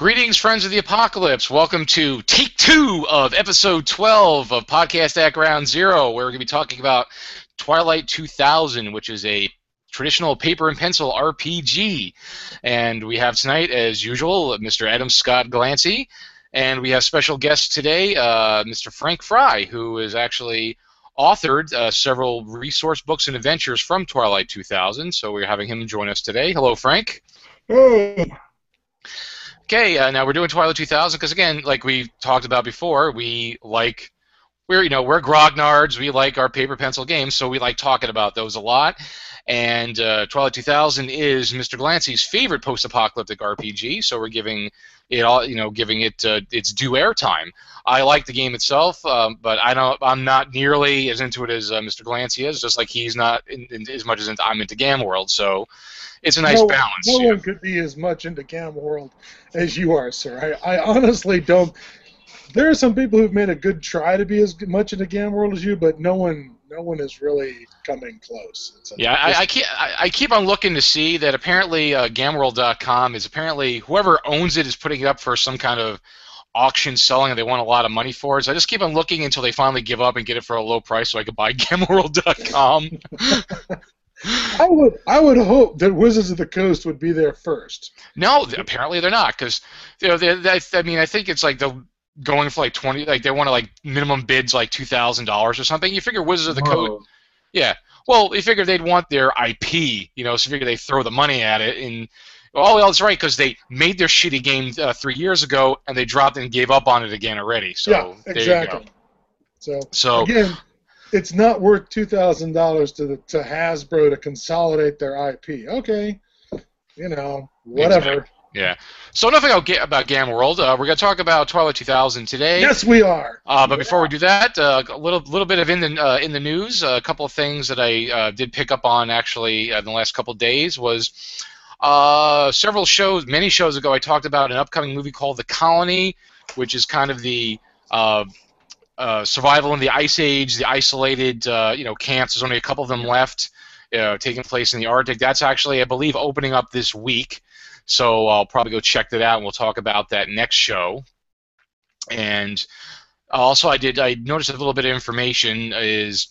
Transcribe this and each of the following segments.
Greetings, friends of the apocalypse. Welcome to take two of episode 12 of Podcast at Ground Zero, where we're going to be talking about Twilight 2000, which is a traditional paper and pencil RPG. And we have tonight, as usual, Mr. Adam Scott Glancy. And we have special guest today, uh, Mr. Frank Frey, who has actually authored uh, several resource books and adventures from Twilight 2000. So we're having him join us today. Hello, Frank. Hey. Okay, uh, now we're doing Twilight 2000 because again, like we talked about before, we like we're you know we're grognards. We like our paper pencil games, so we like talking about those a lot. And uh, Twilight 2000 is Mr. Glancy's favorite post-apocalyptic RPG, so we're giving it all you know giving it uh, its due airtime. I like the game itself, um, but I don't I'm not nearly as into it as uh, Mr. Glancy is. Just like he's not in, in, as much as I'm into Gamma World, so it's a nice no, balance. No one could be as much into Gamma World as you are, sir. I, I honestly don't. There are some people who've made a good try to be as much into Gamma World as you, but no one, no one is really coming close. It's Yeah, I, I keep I, I keep on looking to see that apparently uh, GamWorld.com is apparently whoever owns it is putting it up for some kind of auction selling and they want a lot of money for it. So I just keep on looking until they finally give up and get it for a low price so I could buy GamWorld.com. I would, I would hope that Wizards of the Coast would be there first. no, apparently they're not because you know they, they, I mean I think it's like the going for like twenty like they want to like minimum bids like two thousand dollars or something. You figure Wizards of the Coast Yeah. Well, you figure they'd want their IP, you know, so you figure they throw the money at it. And oh, well, that's right, because they made their shitty game uh, three years ago, and they dropped and gave up on it again already. So yeah, there exactly. you go. So So again, it's not worth two thousand dollars to the, to Hasbro to consolidate their IP. Okay, you know, whatever. yeah. So enough about, Ga- about Gamma World. Uh, we're gonna talk about Twilight 2000 today. Yes, we are. Uh, but before we do that, uh, a little little bit of in the uh, in the news. a couple of things that I uh, did pick up on actually uh, in the last couple of days was uh, several shows, many shows ago. I talked about an upcoming movie called The Colony, which is kind of the uh, uh, survival in the ice age, the isolated uh, you know camps. There's only a couple of them left, uh, taking place in the Arctic. That's actually, I believe, opening up this week. So I'll probably go check that out, and we'll talk about that next show. And also, I did. I noticed a little bit of information is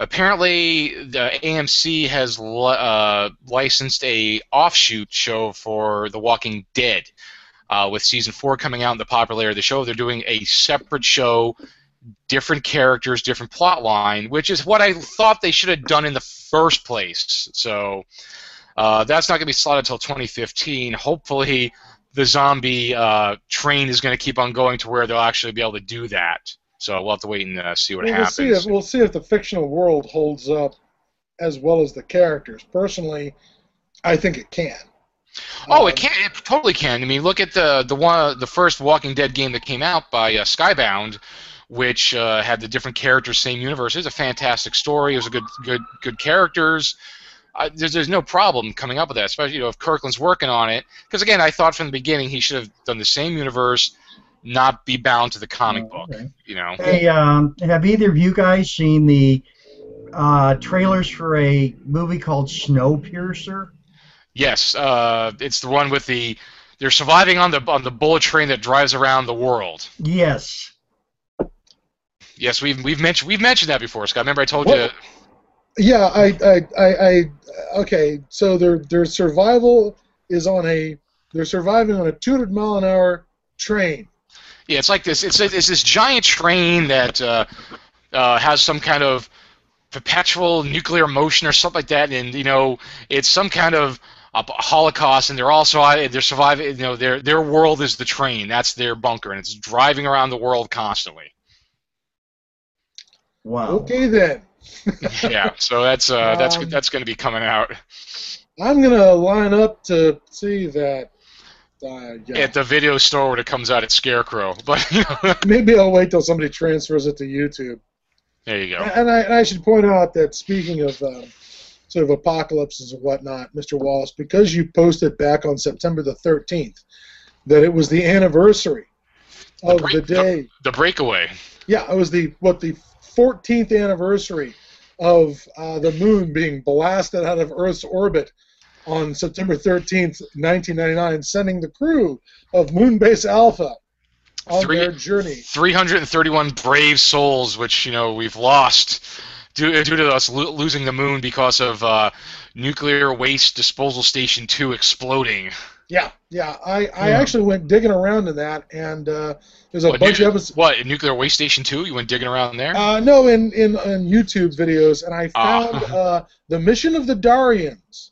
apparently the AMC has uh, licensed a offshoot show for The Walking Dead. Uh, with season four coming out and the popularity of the show, they're doing a separate show, different characters, different plot line, which is what I thought they should have done in the first place. So uh, that's not going to be slotted until 2015. Hopefully, the zombie uh, train is going to keep on going to where they'll actually be able to do that. So we'll have to wait and uh, see what Well, happens. see if we'll see if the fictional world holds up as well as the characters. Personally, I think it can. Oh, Um, it can. It totally can. I mean, look at the the one the first Walking Dead game that came out by uh, Skybound, which uh, had the different characters, same universe. It was a fantastic story. It was a good good good characters. Uh, there's, there's no problem coming up with that, especially you know if Kirkman's working on it. Because again, I thought from the beginning he should have done the same universe, not be bound to the comic Oh, book. You know. Hey, um, have either of you guys seen the uh, trailers for a movie called Snowpiercer? Yes, uh, it's the one with the they're surviving on the on the bullet train that drives around the world. Yes. Yes, we've we've mentioned we've mentioned that before, Scott. Remember I told you. Yeah, I, I, I, I, okay. So their their survival is on a they're surviving on a 200 mile an hour train. Yeah, it's like this. It's it's this giant train that uh, uh, has some kind of perpetual nuclear motion or something like that, and you know it's some kind of a holocaust, and they're also they're surviving. You know, their their world is the train. That's their bunker, and it's driving around the world constantly. Wow. Okay then, yeah, so that's uh, that's Um, that's going to be coming out I'm gonna line up to see that. Uh, yeah. at the video store when it comes out at Scarecrow. But you know, Maybe I'll wait till somebody transfers it to YouTube. there you go. And I, and I should point out that speaking of um, sort of apocalypses and whatnot, Mr. Wallace, because you posted back on September the 13th that it was the anniversary of break- the day. The breakaway. Yeah, it was the what the 14th anniversary of uh, the moon being blasted out of Earth's orbit on September 13th, 1999, sending the crew of Moonbase Alpha on Three- their journey. 331 brave souls, which you know we've lost due, due to us lo- losing the moon because of uh, nuclear waste disposal station two exploding. Yeah, yeah. I, I Yeah. actually went digging around in that, and uh, there's a What, bunch nu- of episodes. What in nuclear waste station two? You went digging around there? Uh, no, in, in, in YouTube videos, and I Ah. found uh, the Mission of the Darians,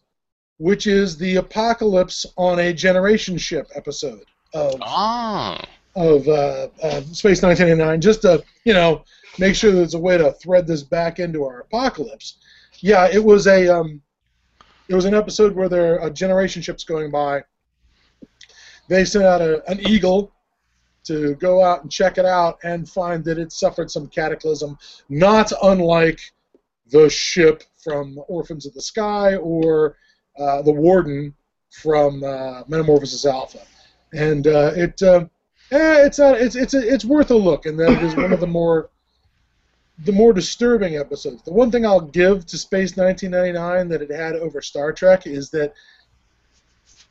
which is the apocalypse on a generation ship episode of oh, of uh, uh, Space 1999, just to you know make sure there's a way to thread this back into our apocalypse. Yeah, it was a um, it was an episode where there a generation ship's going by. They sent out a, an eagle to go out and check it out and find that it suffered some cataclysm, not unlike the ship from Orphans of the Sky or uh, the Warden from uh, Metamorphosis Alpha, and uh, it. Uh, Eh, it's not. It's it's a, it's worth a look, and that is one of the more the more disturbing episodes. The one thing I'll give to Space 1999 that it had over Star Trek is that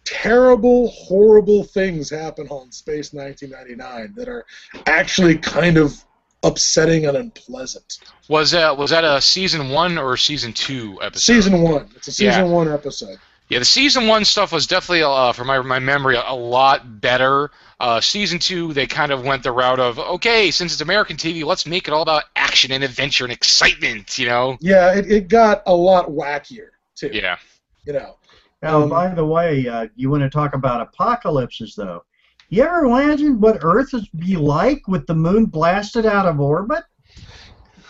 terrible, horrible things happen on Space 1999 that are actually kind of upsetting and unpleasant. was that was that a season one or season two episode? Season one. It's a season Yeah. one episode. Yeah, the season one stuff was definitely, uh, from my my memory, a, a lot better. Uh, season two, they kind of went the route of, okay, since it's American TV, let's make it all about action and adventure and excitement. You know? Yeah, it, it got a lot wackier too. Yeah. You know. Now, Um, by the way, uh, you want to talk about apocalypses, though. You ever imagine what Earth would be like with the moon blasted out of orbit?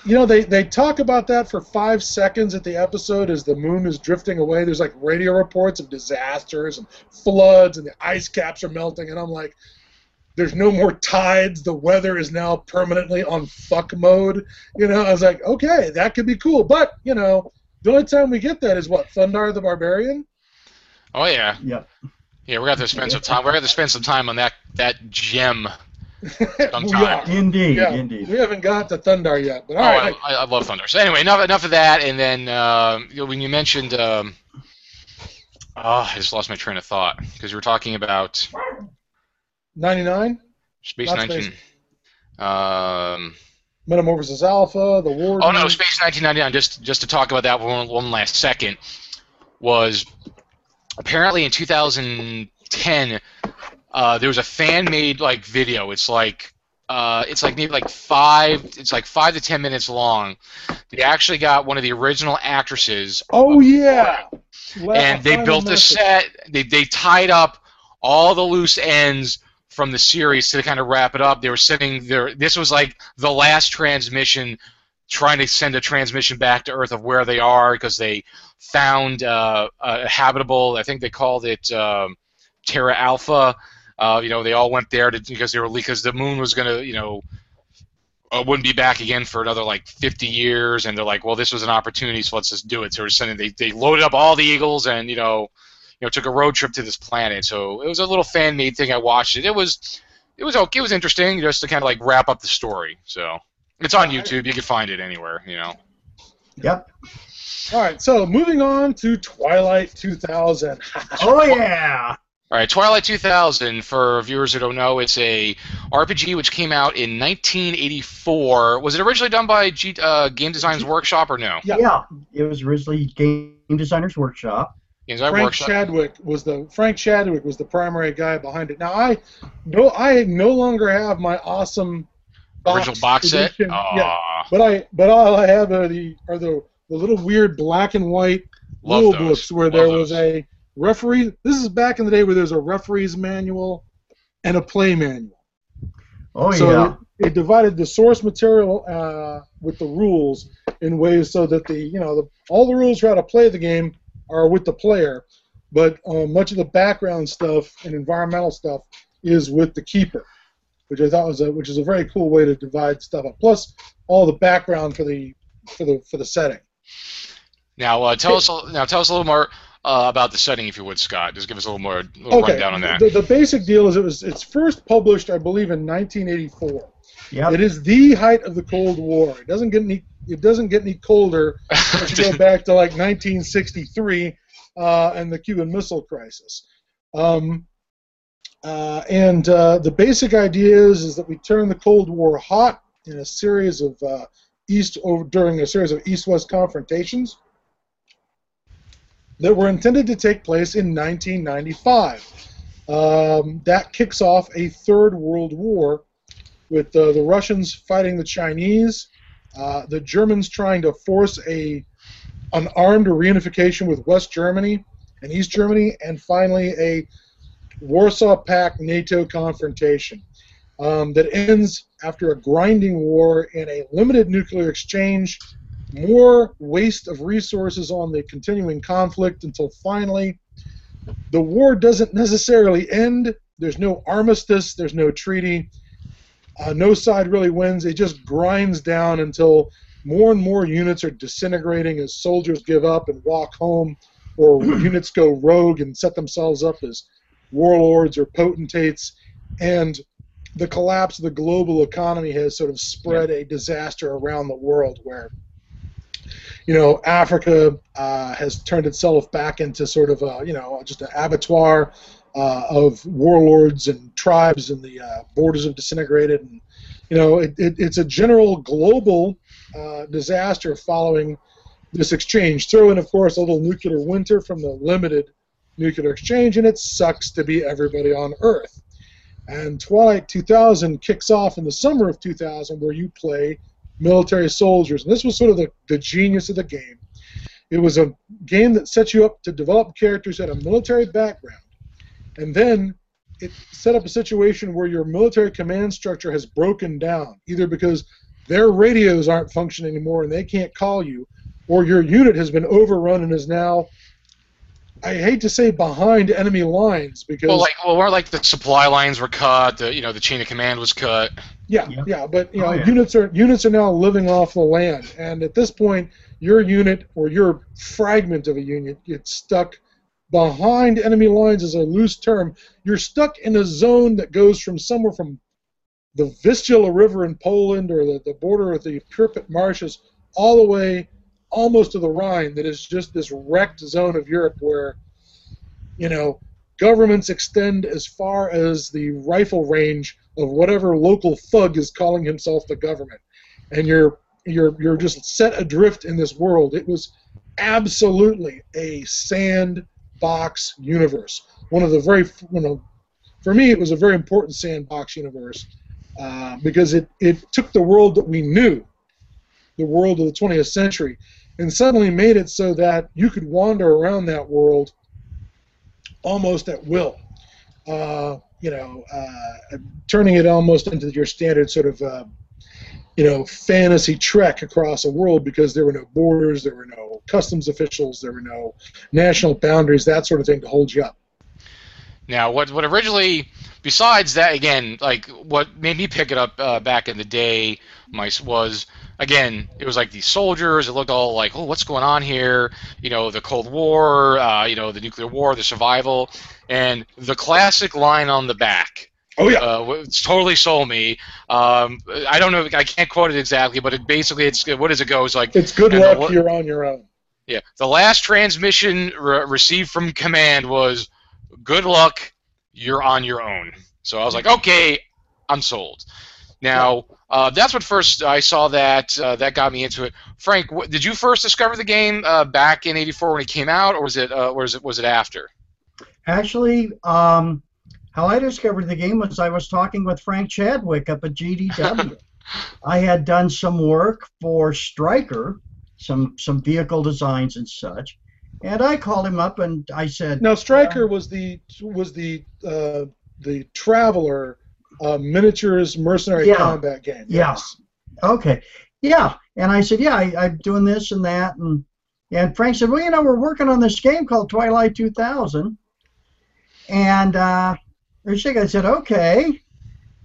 You know, they, they talk about that for five seconds at the episode as the moon is drifting away. There's like radio reports of disasters and floods, and the ice caps are melting. And I'm like, there's no more tides. The weather is now permanently on fuck mode. You know, I was like, okay, that could be cool. But, you know, the only time we get that is what? Thundarr the Barbarian? Oh yeah. Yep. Yeah, we're gonna have to spend some time. We're gonna have to spend some time on that that gem. we Sometime. are. Indeed, Yeah, indeed. we haven't got to Thundarr yet. But all oh, right. I, I love Thundarr. So anyway, enough enough of that. And then uh, you know, when you mentioned, um, oh, I just lost my train of thought because you were talking about 99? Space Not 19. Space. Um, Metamorphosis Alpha, The Warden. Oh no, Space 1999. Just just to talk about that one, one last second was apparently in 2010 uh, there was a fan made like video. It's like uh, it's like maybe like five. It's like five to ten minutes long. They actually got one of the original actresses Oh, yeah. And they built a set. They they tied up all the loose ends from the series to kind of wrap it up. They were sending their. This was like the last transmission, trying to send a transmission back to Earth of where they are because they found uh, a habitable. I think they called it um, Terra Alpha. Uh, you know, they all went there to, because they were because the moon was gonna, you know, uh, wouldn't be back again for another like 50 years, and they're like, well, this was an opportunity, so let's just do it. So we're sending they they loaded up all the Eagles and you know, you know, took a road trip to this planet. So it was a little fan made thing. I watched it. It was it was okay. It was interesting just to kind of like wrap up the story. So it's on YouTube. You can find it anywhere. You know. Yep. All right, so moving on to Twilight 2000. Oh yeah. All right, Twilight 2000. For viewers who don't know, it's a RPG which came out in 1984. Was it originally done by G, uh, Game Design's Workshop or no? Yeah. Yeah. It was originally Game Designers Workshop. Game Design Frank Workshop. Chadwick was the Frank Chadwick was the primary guy behind it. Now I no I no longer have my awesome original box set. edition. Yeah, but I but all I have are the are the the little weird black and white love rule those. books where Love there those. was a referee. This is back in the day where there's a referee's manual and a play manual. Oh so yeah. it, it divided the source material uh, with the rules in ways so that the you know the, all the rules for how to play the game are with the player, but uh, much of the background stuff and environmental stuff is with the keeper, which I thought was a which is a very cool way to divide stuff up. Plus all the background for the for the for the setting. Now, uh, tell us a- now. Tell us a little more uh, about the setting, if you would, Scott. Just give us a little more little Okay, rundown on that. the, the basic deal is it was it's first published I believe in 1984. Yep. It is the height of the Cold War. It doesn't get any. It doesn't get any colder. Once you go back to like 1963, uh, and the Cuban Missile Crisis. Um, uh, and uh, the basic idea is, is that we turn the Cold War hot in a series of uh, east during a series of east-west confrontations that were intended to take place in 1995. Um, that kicks off a third world war with uh, the Russians fighting the Chinese, uh, the Germans trying to force a an armed reunification with West Germany and East Germany, and finally a Warsaw Pact NATO confrontation um, that ends after a grinding war and a limited nuclear exchange, more waste of resources on the continuing conflict until finally the war doesn't necessarily end. There's no armistice, there's no treaty. Uh, no side really wins. It just grinds down until more and more units are disintegrating as soldiers give up and walk home, or units go rogue and set themselves up as warlords or potentates, and the collapse of the global economy has sort of spread a disaster around the world where you know Africa uh, has turned itself back into sort of a you know just an abattoir uh, of warlords and tribes and the uh, borders have disintegrated and you know it, it, it's a general global uh, disaster following this exchange throw in of course a little nuclear winter from the limited nuclear exchange, and it sucks to be everybody on Earth. And Twilight 2000 kicks off in the summer of 2000, where you play military soldiers. And this was sort of the, the genius of the game. It was a game that set you up to develop characters that had a military background. And then it set up a situation where your military command structure has broken down, either because their radios aren't functioning anymore and they can't call you, or your unit has been overrun and is now I hate to say behind enemy lines because well, like well, we're like the supply lines were cut, the you know the chain of command was cut. Yeah, yeah, yeah but you oh, know oh, yeah. units are units are now living off the land, and at this point, your unit or your fragment of a unit gets stuck behind enemy lines is a loose term. You're stuck in a zone that goes from somewhere from the Vistula River in Poland or the, the border of the Pripyat marshes all the way almost to the Rhine that is just this wrecked zone of Europe where, you know, governments extend as far as the rifle range of whatever local thug is calling himself the government, and you're you're you're just set adrift in this world. It was absolutely a sandbox universe. One of the very you know, for me, it was a very important sandbox universe uh, because it it took the world that we knew, the world of the 20th century, and suddenly made it so that you could wander around that world almost at will. Uh, you know, uh, turning it almost into your standard sort of, uh, you know, fantasy trek across a world because there were no borders, there were no customs officials, there were no national boundaries, that sort of thing to hold you up. Now, what what originally, besides that, again, like what made me pick it up uh, back in the day, mice was again, it was like these soldiers. It looked all like, oh, what's going on here? You know, the Cold War, uh, you know, the nuclear war, the survival, and the classic line on the back. Oh yeah, uh, it's totally sold me. Um, I don't know, I can't quote it exactly, but it basically, it's what does it go? It's like it's good luck. The, you're on your own. Yeah, the last transmission re- received from command was, "Good luck, you're on your own." So I was like, okay, I'm sold. Now, uh, that's what first I saw that uh, that got me into it. Frank, did you first discover the game uh, back in '84 when it came out, or was it uh, or was it was it after? Actually, um, how I discovered the game was I was talking with Frank Chadwick up at GDW. I had done some work for Striker, some some vehicle designs and such, and I called him up and I said, "Now Striker was the was the uh, the Traveller." Uh, miniatures mercenary yeah. combat game. Yes. Yeah. Okay. Yeah. And I said, yeah, I, am doing this and that, and and Frank said, well, you know, we're working on this game called Twilight 2000, and uh, I said, okay,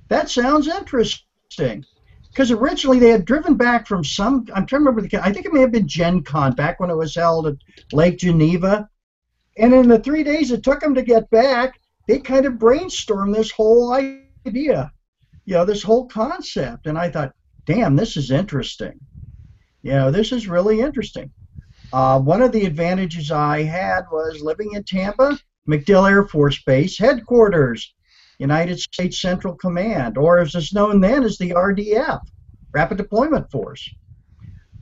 that sounds interesting. Because originally they had driven back from some, I'm trying to remember the, I think it may have been Gen Con back when it was held at Lake Geneva. And in the three days it took them to get back, they kind of brainstormed this whole idea idea, you know, this whole concept. And I thought, damn, this is interesting. You know, this is really interesting. Uh, one of the advantages I had was living in Tampa, MacDill Air Force Base headquarters, United States Central Command, or as it's known then as the RDF, Rapid Deployment Force.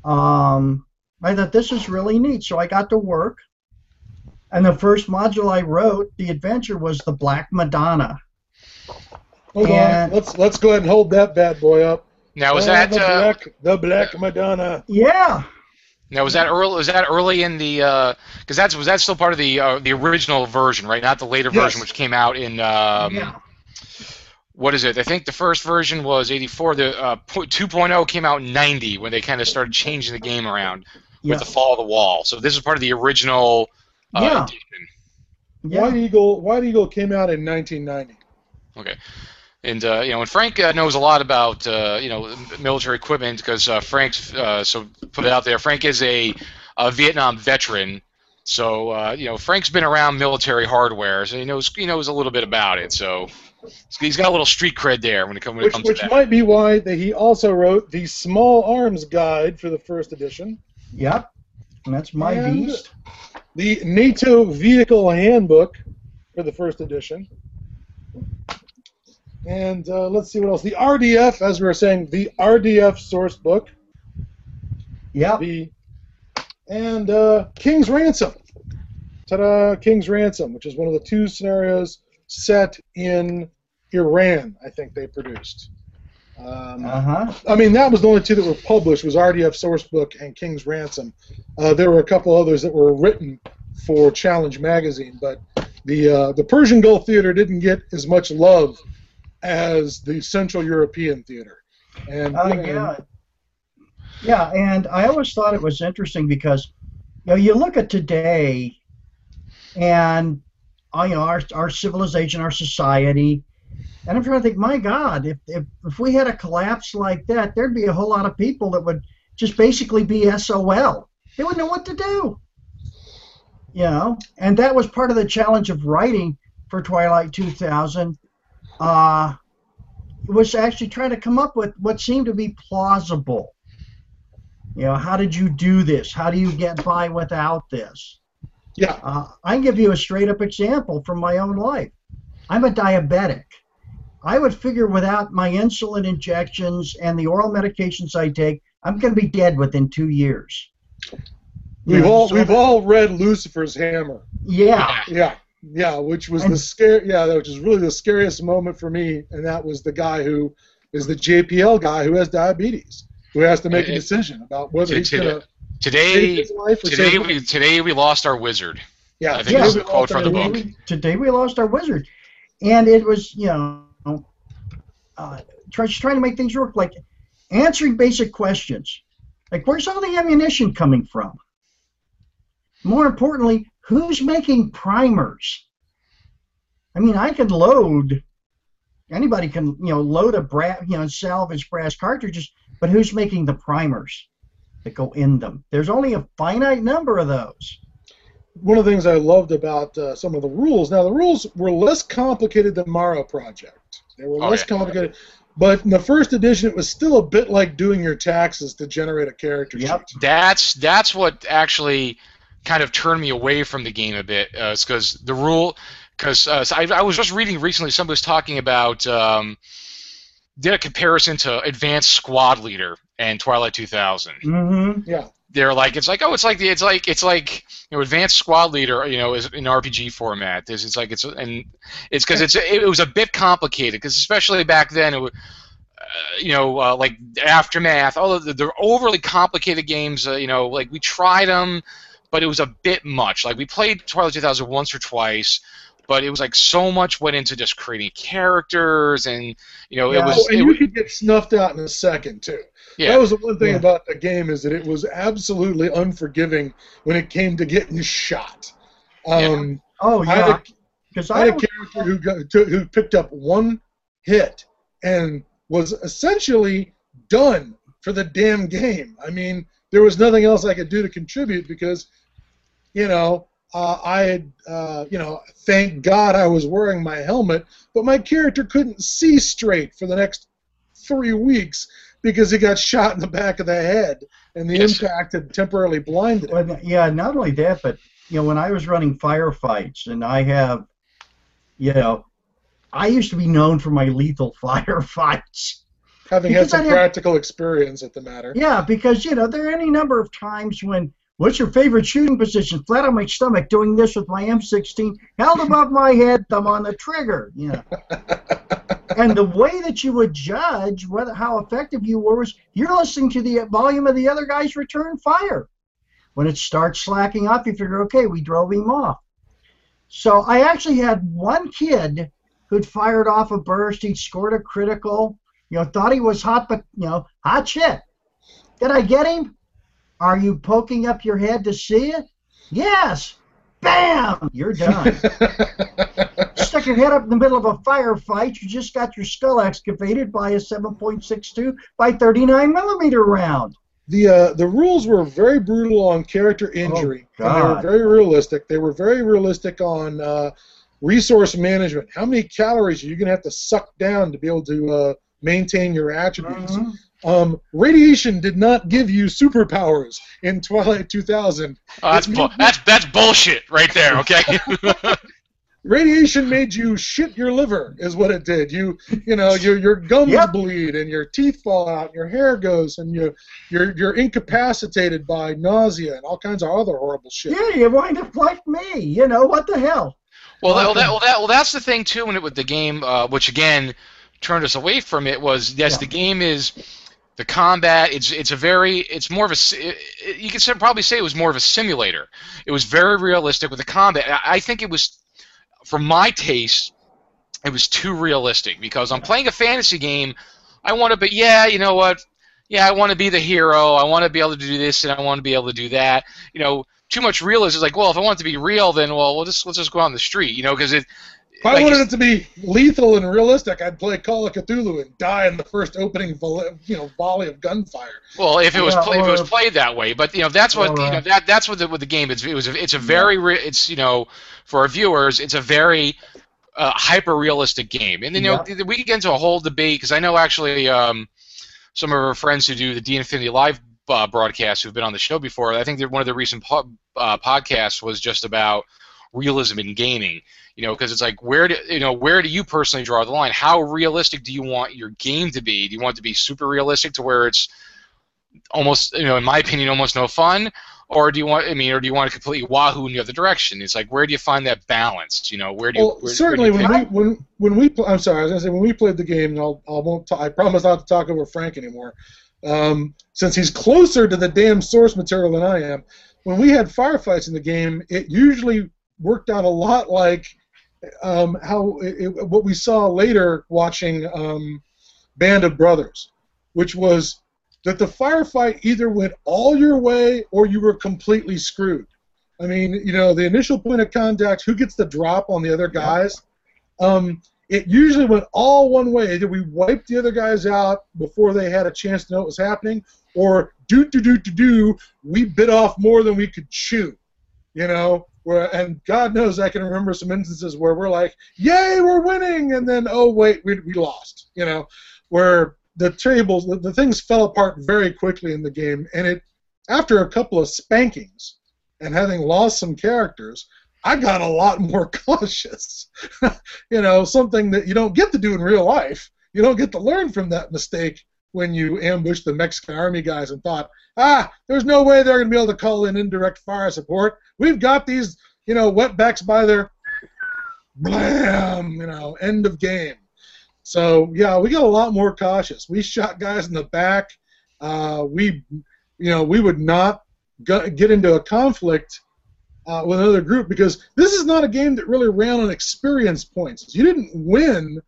Um, I thought this is really neat, so I got to work. And the first module I wrote, the adventure, was the Black Madonna. Hold And- on. Let's let's go ahead and hold that bad boy up. Now was Uh, that the uh, black the Black Madonna? Yeah, now was that early? Was that early in the? Because that's was that still part of the uh, the original version, right? Not the later Yes. version, which came out in um, yeah, what is it? I think the first version was 84. The uh, 2.0 came out in 90 when they kind of started changing the game around yeah, with the fall of the wall. So this is part of the original uh, Yeah. edition. yeah. White Eagle White Eagle came out in 1990. And uh, you know, and Frank uh, knows a lot about uh, you know military equipment because uh, Frank's uh, so put it out there. Frank is a, a Vietnam veteran, so uh, you know Frank's been around military hardware, so he knows he knows a little bit about it. So he's got a little street cred there when it, come, when it Which, comes which to that. might be why that he also wrote the Small Arms Guide for the first edition, Yep. And that's my And- beast. the NATO Vehicle Handbook for the first edition, and uh, let's see what else. The RDF, as we were saying, the RDF source book, Yep. the and uh, King's Ransom. Ta-da! King's Ransom, which is one of the two scenarios set in Iran. I think they produced. Um, Uh huh. I mean, that was the only two that were published was RDF Sourcebook and King's Ransom. Uh, there were a couple others that were written for Challenge magazine, but the uh, the Persian Gulf theater didn't get as much love as the Central European theater. And, Oh yeah. Yeah, and I always thought it was interesting because, you know, you look at today, and uh, you know our our civilization, our society, and I'm trying to think, my God, if if if we had a collapse like that, there'd be a whole lot of people that would just basically be SOL. They wouldn't know what to do. You know, and that was part of the challenge of writing for Twilight 2000. Uh, was actually trying to come up with what seemed to be plausible. You know, how did you do this? How do you get by without this? yeah, Uh, I give you a straight up example from my own life. I'm a diabetic. I would figure without my insulin injections and the oral medications I take, I'm going to be dead within two years. We've all so- we've all read Lucifer's Hammer. Yeah. Yeah, yeah, which was And- the scare. Yeah, which is really the scariest moment for me, and that was the guy who is the JPL guy who has diabetes, who has to make a It- it- decision about whether to- he's going to Today, his life or today we today we lost our wizard. Yeah, I think that's today the we quote lost from the our book. leader. Today we lost our wizard, and it was you know, uh, try, just trying to make things work, like answering basic questions, like where's all the ammunition coming from? More importantly, who's making primers? I mean, I can load. Anybody can, you know, load a brass, you know, salvage brass cartridges, but who's making the primers that go in them? There's only a finite number of those. One of the things I loved about uh, some of the rules. Now the rules were less complicated than Morrow Project. They were Oh, less yeah. complicated, but in the first edition, it was still a bit like doing your taxes to generate a character Yep. sheet. That's that's what actually kind of turned me away from the game a bit. Uh, it's because the rule, because uh, so I, I was just reading recently. Somebody was talking about um, did a comparison to Advanced Squad Leader and Twilight 2000. Mm-hmm. Yeah, They're like it's like oh it's like the it's like it's like you know Advanced Squad Leader you know is in RPG format. It's, it's like it's and it's because it's it, was a bit complicated because especially back then it was. Uh, you know, uh, like aftermath, all of the, the overly complicated games. Uh, you know, like we tried them, but it was a bit much. Like we played Twilight 2000 once or twice, but it was like so much went into just creating characters, and you know, Yeah. it was. Oh, and it, you wa- could get snuffed out in a second too. yeah, That was the one thing Yeah. about the game is that it was absolutely unforgiving when it came to getting shot. Um, Oh yeah, because I I had a character who got to, who picked up one hit and was essentially done for the damn game. I mean, there was nothing else I could do to contribute because, you know, uh, I had, uh, you know, thank God I was wearing my helmet, but my character couldn't see straight for the next three weeks because he got shot in the back of the head, and the Yes. impact had temporarily blinded him. Well, yeah, not only that, but you know, when I was running firefights, and I have, you know, I used to be known for my lethal firefights. Having had because some I had- practical experience at the matter. Yeah, because you know there are any number of times when what's your favorite shooting position? Flat on my stomach, doing this with my M16 held above my head, thumb on the trigger. You know. and the way that you would judge whether how effective you were was you're listening to the volume of the other guy's return fire. When it starts slacking off, you figure, okay, we drove him off. So I actually had one kid who'd fired off a burst. He'd scored a critical. You know, thought he was hot, but you know, hot shit. Did I get him? Are you poking up your head to see it? Yes. Bam! You're done. Stick your head up in the middle of a firefight. You just got your skull excavated by a 7.62 by 39 millimeter round. the uh, the rules were very brutal on character injury. Oh, and they were very realistic. They were very realistic on uh, resource management. How many calories are you going to have to suck down to be able to uh, maintain your attributes? Mhm. Um, radiation did not give you superpowers in Twilight 2000. Oh, that's, bu- that's that's bullshit right there. Okay. Radiation made you shit your liver, is what it did. You, you know, your your gums Yep. bleed and your teeth fall out, and your hair goes, and you you're you're incapacitated by nausea and all kinds of other horrible shit. Yeah, you wind up like me. You know, what the hell? Well, that, well, that, well, that, well, that's the thing too. When it with the game, uh, which again turned us away from it, was yes, Yeah. the game is the combat. It's it's a very it's more of a it, you could probably say it was more of a simulator. It was very realistic with the combat. I, I think it was, for my taste, it was too realistic because I'm playing a fantasy game. I want to, but yeah, you know what? Yeah, I want to be the hero. I want to be able to do this and I want to be able to do that. You know, too much realism is like, well, if I want it to be real, then well, we'll just let's just go on the street. You know, because it. If I like wanted it's- it to be lethal and realistic, I'd play Call of Cthulhu and die in the first opening, volley, you know, volley of gunfire. Well, if it was Yeah, play, if it was played that way, but you know that's what you know that that's what the with the game is. It was it's a very re, it's you know for our viewers it's a very uh, hyper realistic game, and then you know we could get into a whole debate because I know actually um, some of our friends who do the D Infinity Live uh, broadcast who've been on the show before. I think that one of the recent po- uh, podcasts was just about realism in gaming. You know, because it's like where do you know where do you personally draw the line? How realistic do you want your game to be? Do you want it to be super realistic to where it's almost, you know, in my opinion, almost no fun, or do you want? I mean, or do you want to completely wahoo in the other direction? It's like where do you find that balance? You know, where do you? Well, where, certainly where do when we when when we pl- I'm sorry, I was gonna say when we played the game, and I'll I won't ta- I promise not to talk over Frank anymore, um, since he's closer to the damn source material than I am. When we had firefights in the game, it usually worked out a lot like um, how it, what we saw later watching um, Band of Brothers, which was that the firefight either went all your way or you were completely screwed. I mean, you know, the initial point of contact, who gets the drop on the other guys, um, it usually went all one way. Either we wiped the other guys out before they had a chance to know what was happening, or do do do do do, we bit off more than we could chew. You know, where and God knows I can remember some instances where we're like, "Yay, we're winning," and then oh wait, we we lost. You know, where the tables, the, the things fell apart very quickly in the game, and it after a couple of spankings and having lost some characters, I got a lot more cautious. you know, something that you don't get to do in real life. You don't get to learn from that mistake when you ambushed the Mexican army guys and thought, ah, there's no way they're going to be able to call in indirect fire support. We've got these, you know, wetbacks by their blam, you know, end of game. So yeah, we got a lot more cautious. We shot guys in the back. Uh, we, you know, we would not get into a conflict uh, with another group because this is not a game that really ran on experience points. You didn't win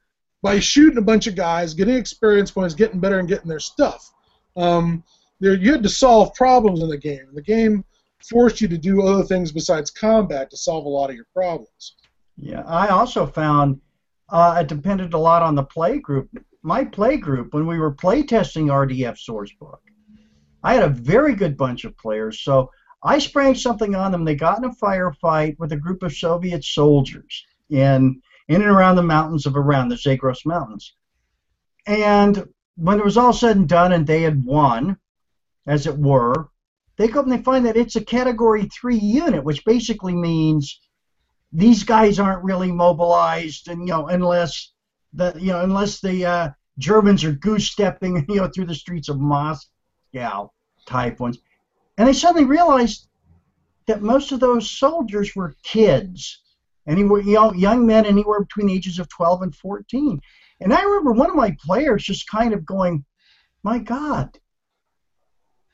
by shooting a bunch of guys, getting experience points, getting better, and getting their stuff. Um, there, you had to solve problems in the game. The game forced you to do other things besides combat to solve a lot of your problems. Yeah, I also found uh, it depended a lot on the play group. My play group, when we were play testing RDF Sourcebook, I had a very good bunch of players. So I sprang something on them. They got in a firefight with a group of Soviet soldiers in in and around the mountains of around the Zagros Mountains. And when it was all said and done and they had won, as it were, they go and they find that it's a Category 3 unit, which basically means these guys aren't really mobilized, and you know, unless the you know, unless the uh, Germans are goose stepping, you know, through the streets of Moscow type ones, and they suddenly realized that most of those soldiers were kids, anywhere you know, young men anywhere between the ages of 12 and 14. And I remember one of my players just kind of going, "My God,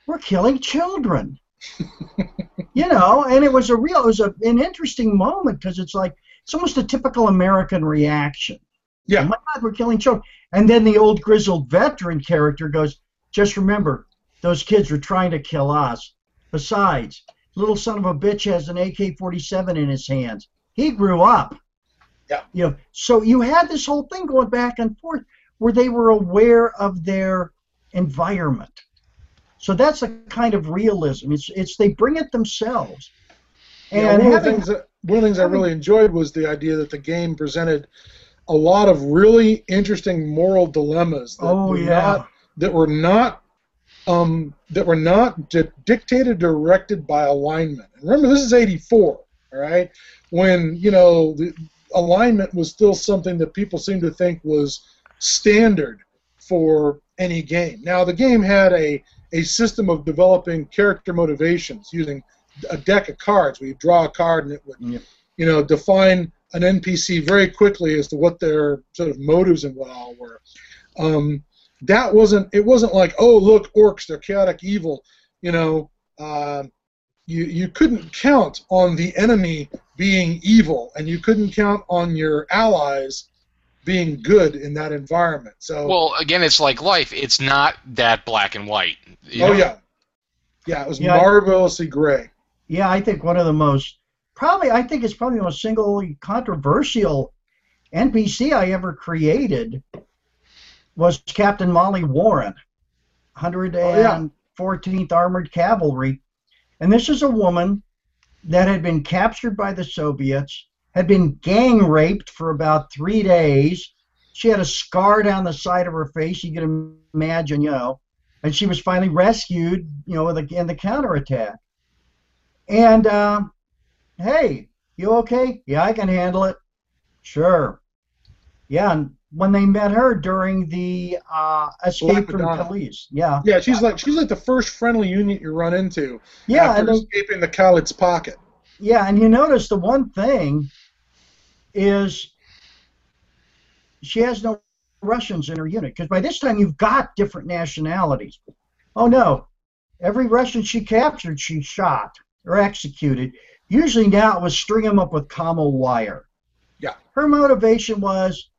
we're killing children." you know, and it was a real, it was a, an interesting moment because it's like it's almost a typical American reaction. Yeah. Oh my God, we're killing children. And then the old grizzled veteran character goes, just remember, those kids were trying to kill us. Besides, little son of a bitch has an AK-47 in his hands. He grew up. Yeah. You know, so you had this whole thing going back and forth where they were aware of their environment. So that's a kind of realism. It's it's they bring it themselves. Yeah, And one, of the things that, one of the things I really enjoyed was the idea that the game presented a lot of really interesting moral dilemmas that oh were yeah, not that were not um, that were not di- dictated directed by alignment. And remember, this is '84, all right, when you know the alignment was still something that people seemed to think was standard for any game. Now, the game had a a system of developing character motivations using a deck of cards where you draw a card and it would Yep. you know define an NPC very quickly as to what their sort of motives and what all were. Um, that wasn't it wasn't like oh look orcs they're chaotic evil you know uh, you you couldn't count on the enemy being evil and you couldn't count on your allies being good in that environment so Well, again, it's like life. It's not that black and white. oh know? yeah yeah it was Yeah. marvelously gray yeah. I think one of the most probably I think it's probably the most singly controversial NPC I ever created was Captain Molly Warren, 114th Armored Cavalry, and this is a woman that had been captured by the Soviets, had been gang raped for about three days. She had a scar down the side of her face. You can imagine, you know, and she was finally rescued, you know, in the, counterattack. And uh, hey, you okay? Yeah, I can handle it. Sure. Yeah, when they met her during the uh, escape from Kalisz. Yeah. yeah she's like she's like the first friendly unit you run into Yeah, after and escaping the Kalisz pocket yeah, and you notice the one thing is she has no Russians in her unit because by this time you've got different nationalities. Oh no, every Russian she captured, she shot or executed. Usually now it was string them up with commo wire. Yeah. Her motivation was,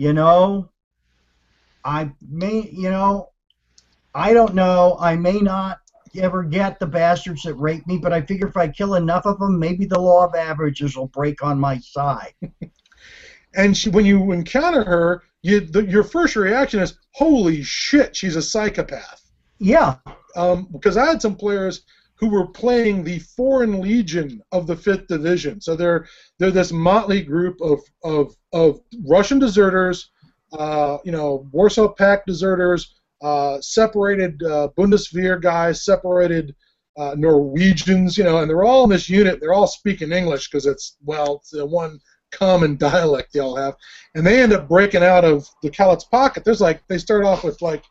you know, I may, you know, I don't know, I may not ever get the bastards that rape me, but I figure if I kill enough of them, maybe the law of averages will break on my side. and she, when you encounter her, you the, your first reaction is, "Holy shit, she's a psychopath." Yeah, Um, because I had some players who were playing the Foreign Legion of the Fifth Division, so they're they're this motley group of of, of Russian deserters, uh, you know, Warsaw Pact deserters, uh, separated uh, Bundeswehr guys, separated uh, Norwegians, you know, and they're all in this unit. They're all speaking English because it's well, it's the one common dialect they all have, and they end up breaking out of the Kalisz pocket. There's like they start off with like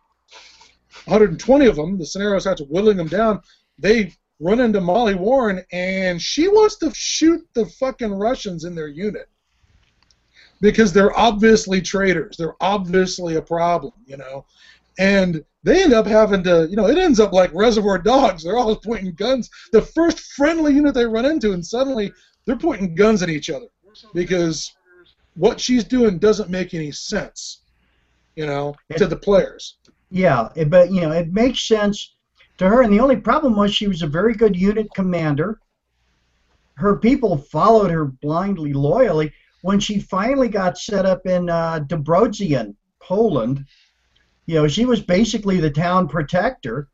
120 of them. The scenario starts whittling them down. They run into Molly Warren, and she wants to shoot the fucking Russians in their unit because they're obviously traitors. They're obviously a problem, you know. And they end up having to, you know, it ends up like Reservoir Dogs. They're all pointing guns. The first friendly unit they run into, and suddenly they're pointing guns at each other because what she's doing doesn't make any sense, you know, to the players. yeah, but you know, it makes sense to her. And the only problem was she was a very good unit commander. Her people followed her blindly, loyally. When she finally got set up in uh, Debrodzian, Poland, you know, she was basically the town protector.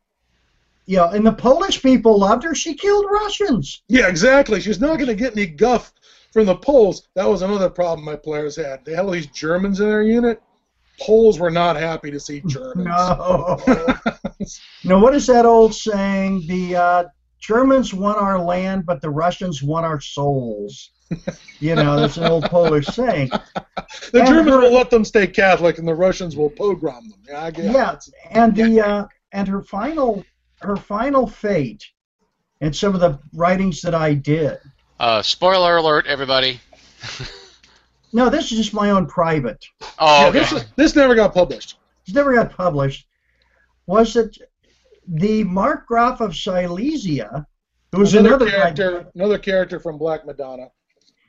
You know, and the Polish people loved her. She killed Russians. Yeah, exactly. She's not going to get any guff from the Poles. That was another problem my players had. They had all these Germans in their unit, Poles were not happy to see Germans. No. no, what is that old saying? The uh, Germans want our land, but the Russians want our souls. You know, that's an old Polish saying. the And Germans her- will let them stay Catholic, and the Russians will pogrom them. Yeah, I get Yeah, it. and the uh, and her final her final fate, and some of the writings that I did. Uh, spoiler alert, everybody. No, this is just my own private. Oh, Yeah, okay. this, this never got published. It never got published. Was that the Mark Graf of Silesia, who was another, another guy- character, another character from Black Madonna.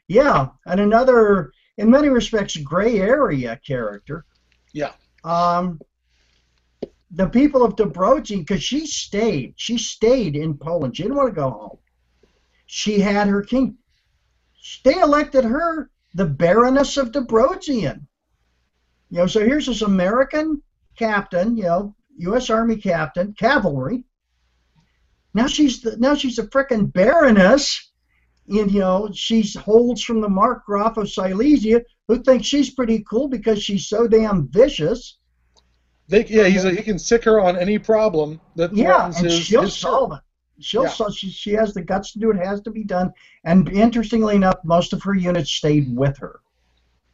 Yeah, and another, in many respects, gray area character. Yeah. Um, the people of Debrecen, because she stayed, she stayed in Poland. She didn't want to go home. She had her king. They elected her the Baroness of Debrecen. You know, so here's this American captain, you know, U.S. Army captain, cavalry. Now she's the, now she's a frickin' Baroness and you know she holds from the Markgraf of Silesia, who thinks she's pretty cool because she's so damn vicious. They, yeah, he's a, he can sick her on any problem that Yeah, and his, she'll his solve it. She'll Yeah. She, she has the guts to do it. Has to be done. And interestingly enough, most of her units stayed with her.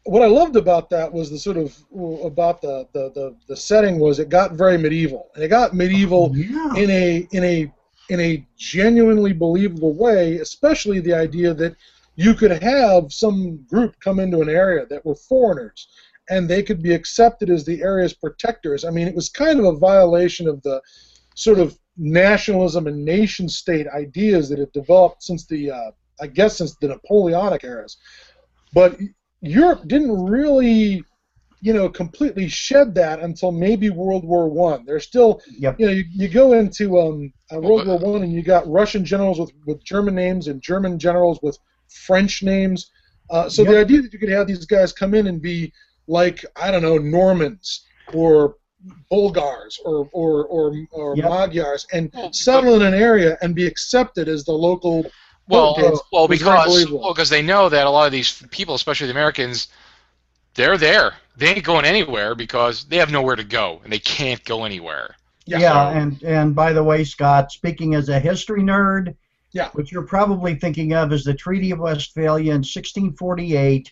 what I loved about that was the sort of about the, the, the, the setting was it got very medieval and it got medieval oh, Yeah. in a in a in a genuinely believable way, especially the idea that you could have some group come into an area that were foreigners and they could be accepted as the area's protectors. I mean, it was kind of a violation of the sort of nationalism and nation state ideas that have developed since the uh, I guess since the Napoleonic eras. But Europe didn't really you know completely shed that until maybe World War One. There's still Yep. you know you, you go into um, uh, World War One and you got Russian generals with, with German names and German generals with French names. Uh, so the idea that you could have these guys come in and be like I don't know Normans or Bulgars or or or, or Yep. Magyars and settle in an area and be accepted as the local Well, Okay, uh, well, because well, because they know that a lot of these people, especially the Americans, they're there. They ain't going anywhere because they have nowhere to go and they can't go anywhere. Yeah, So- and and by the way, Scott, speaking as a history nerd, Yeah. what you're probably thinking of is the Treaty of Westphalia in 1648,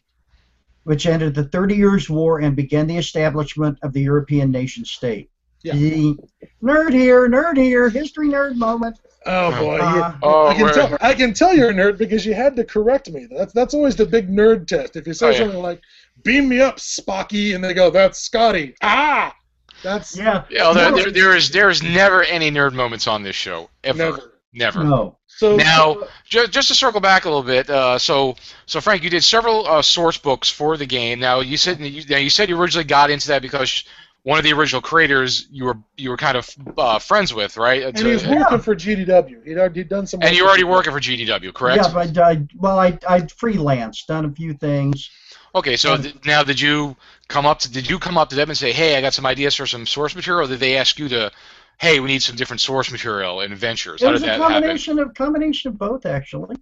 which ended the Thirty Years' War and began the establishment of the European nation state. Yeah. The nerd here, nerd here, history nerd moment. Oh boy, Uh, Oh, I can tell. I can tell you're a nerd because you had to correct me. That's that's always the big nerd test. If you say Oh, yeah. something like "Beam me up, Spocky," and they go, "That's Scotty." Ah, that's Yeah. Yeah, there, No. there, there is there is never any nerd moments on this show ever. never. Never. No. So Now, just, just to circle back a little bit, uh, so so Frank, you did several uh, source books for the game. Now you said you, now you said you originally got into that because one of the original creators you were you were kind of uh, friends with, right? and he was working for GDW. He'd already done some. and you're already GDW. working for GDW, correct? Yeah, but I, well, I I freelanced, done a few things. Okay, so th- now did you come up to did you come up to them and say, "Hey, I got some ideas for some source material," or did they ask you to, "Hey, we need some different source material and adventures"? It How was a happen? combination of combination of both, actually.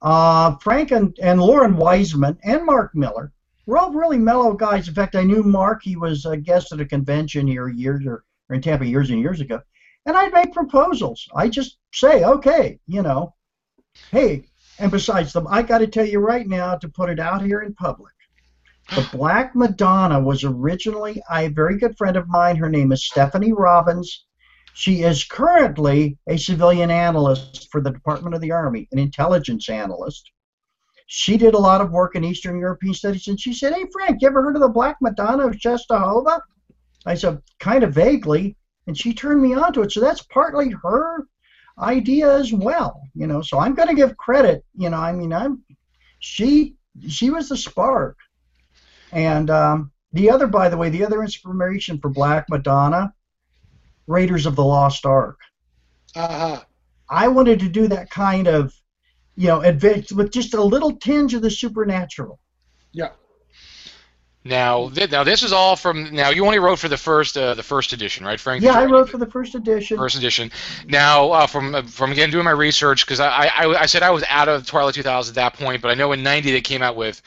Uh, Frank and, and Loren Wiseman and Marc Miller were all really mellow guys. In fact, I knew Marc. He was a guest at a convention here years or, or in Tampa years and years ago, and I'd make proposals. I just say, okay, you know, hey. And besides them, I got to tell you right now to put it out here in public. The Black Madonna was originally a very good friend of mine. Her name is Stephanie Robbins. She is currently a civilian analyst for the Department of the Army, an intelligence analyst. She did a lot of work in Eastern European studies, and she said, "Hey, Frank, you ever heard of the Black Madonna of Czestochowa?" I said, "Kind of vaguely," and she turned me on to it. So that's partly her idea as well, you know. So I'm going to give credit, you know. I mean, I'm she she was the spark, and um, the other, by the way, the other inspiration for Black Madonna Raiders of the Lost Ark. Aha. I wanted to do that kind of, you know, adventure with just a little tinge of the supernatural. Yeah. Now, th- now this is all from. Now you only wrote for the first uh, the first edition, right, Frank? Yeah, I wrote for the first edition. first edition. Now, uh, from uh, from again doing my research, because I, I I said I was out of Twilight 2000 at that point, but I know in '90 they came out with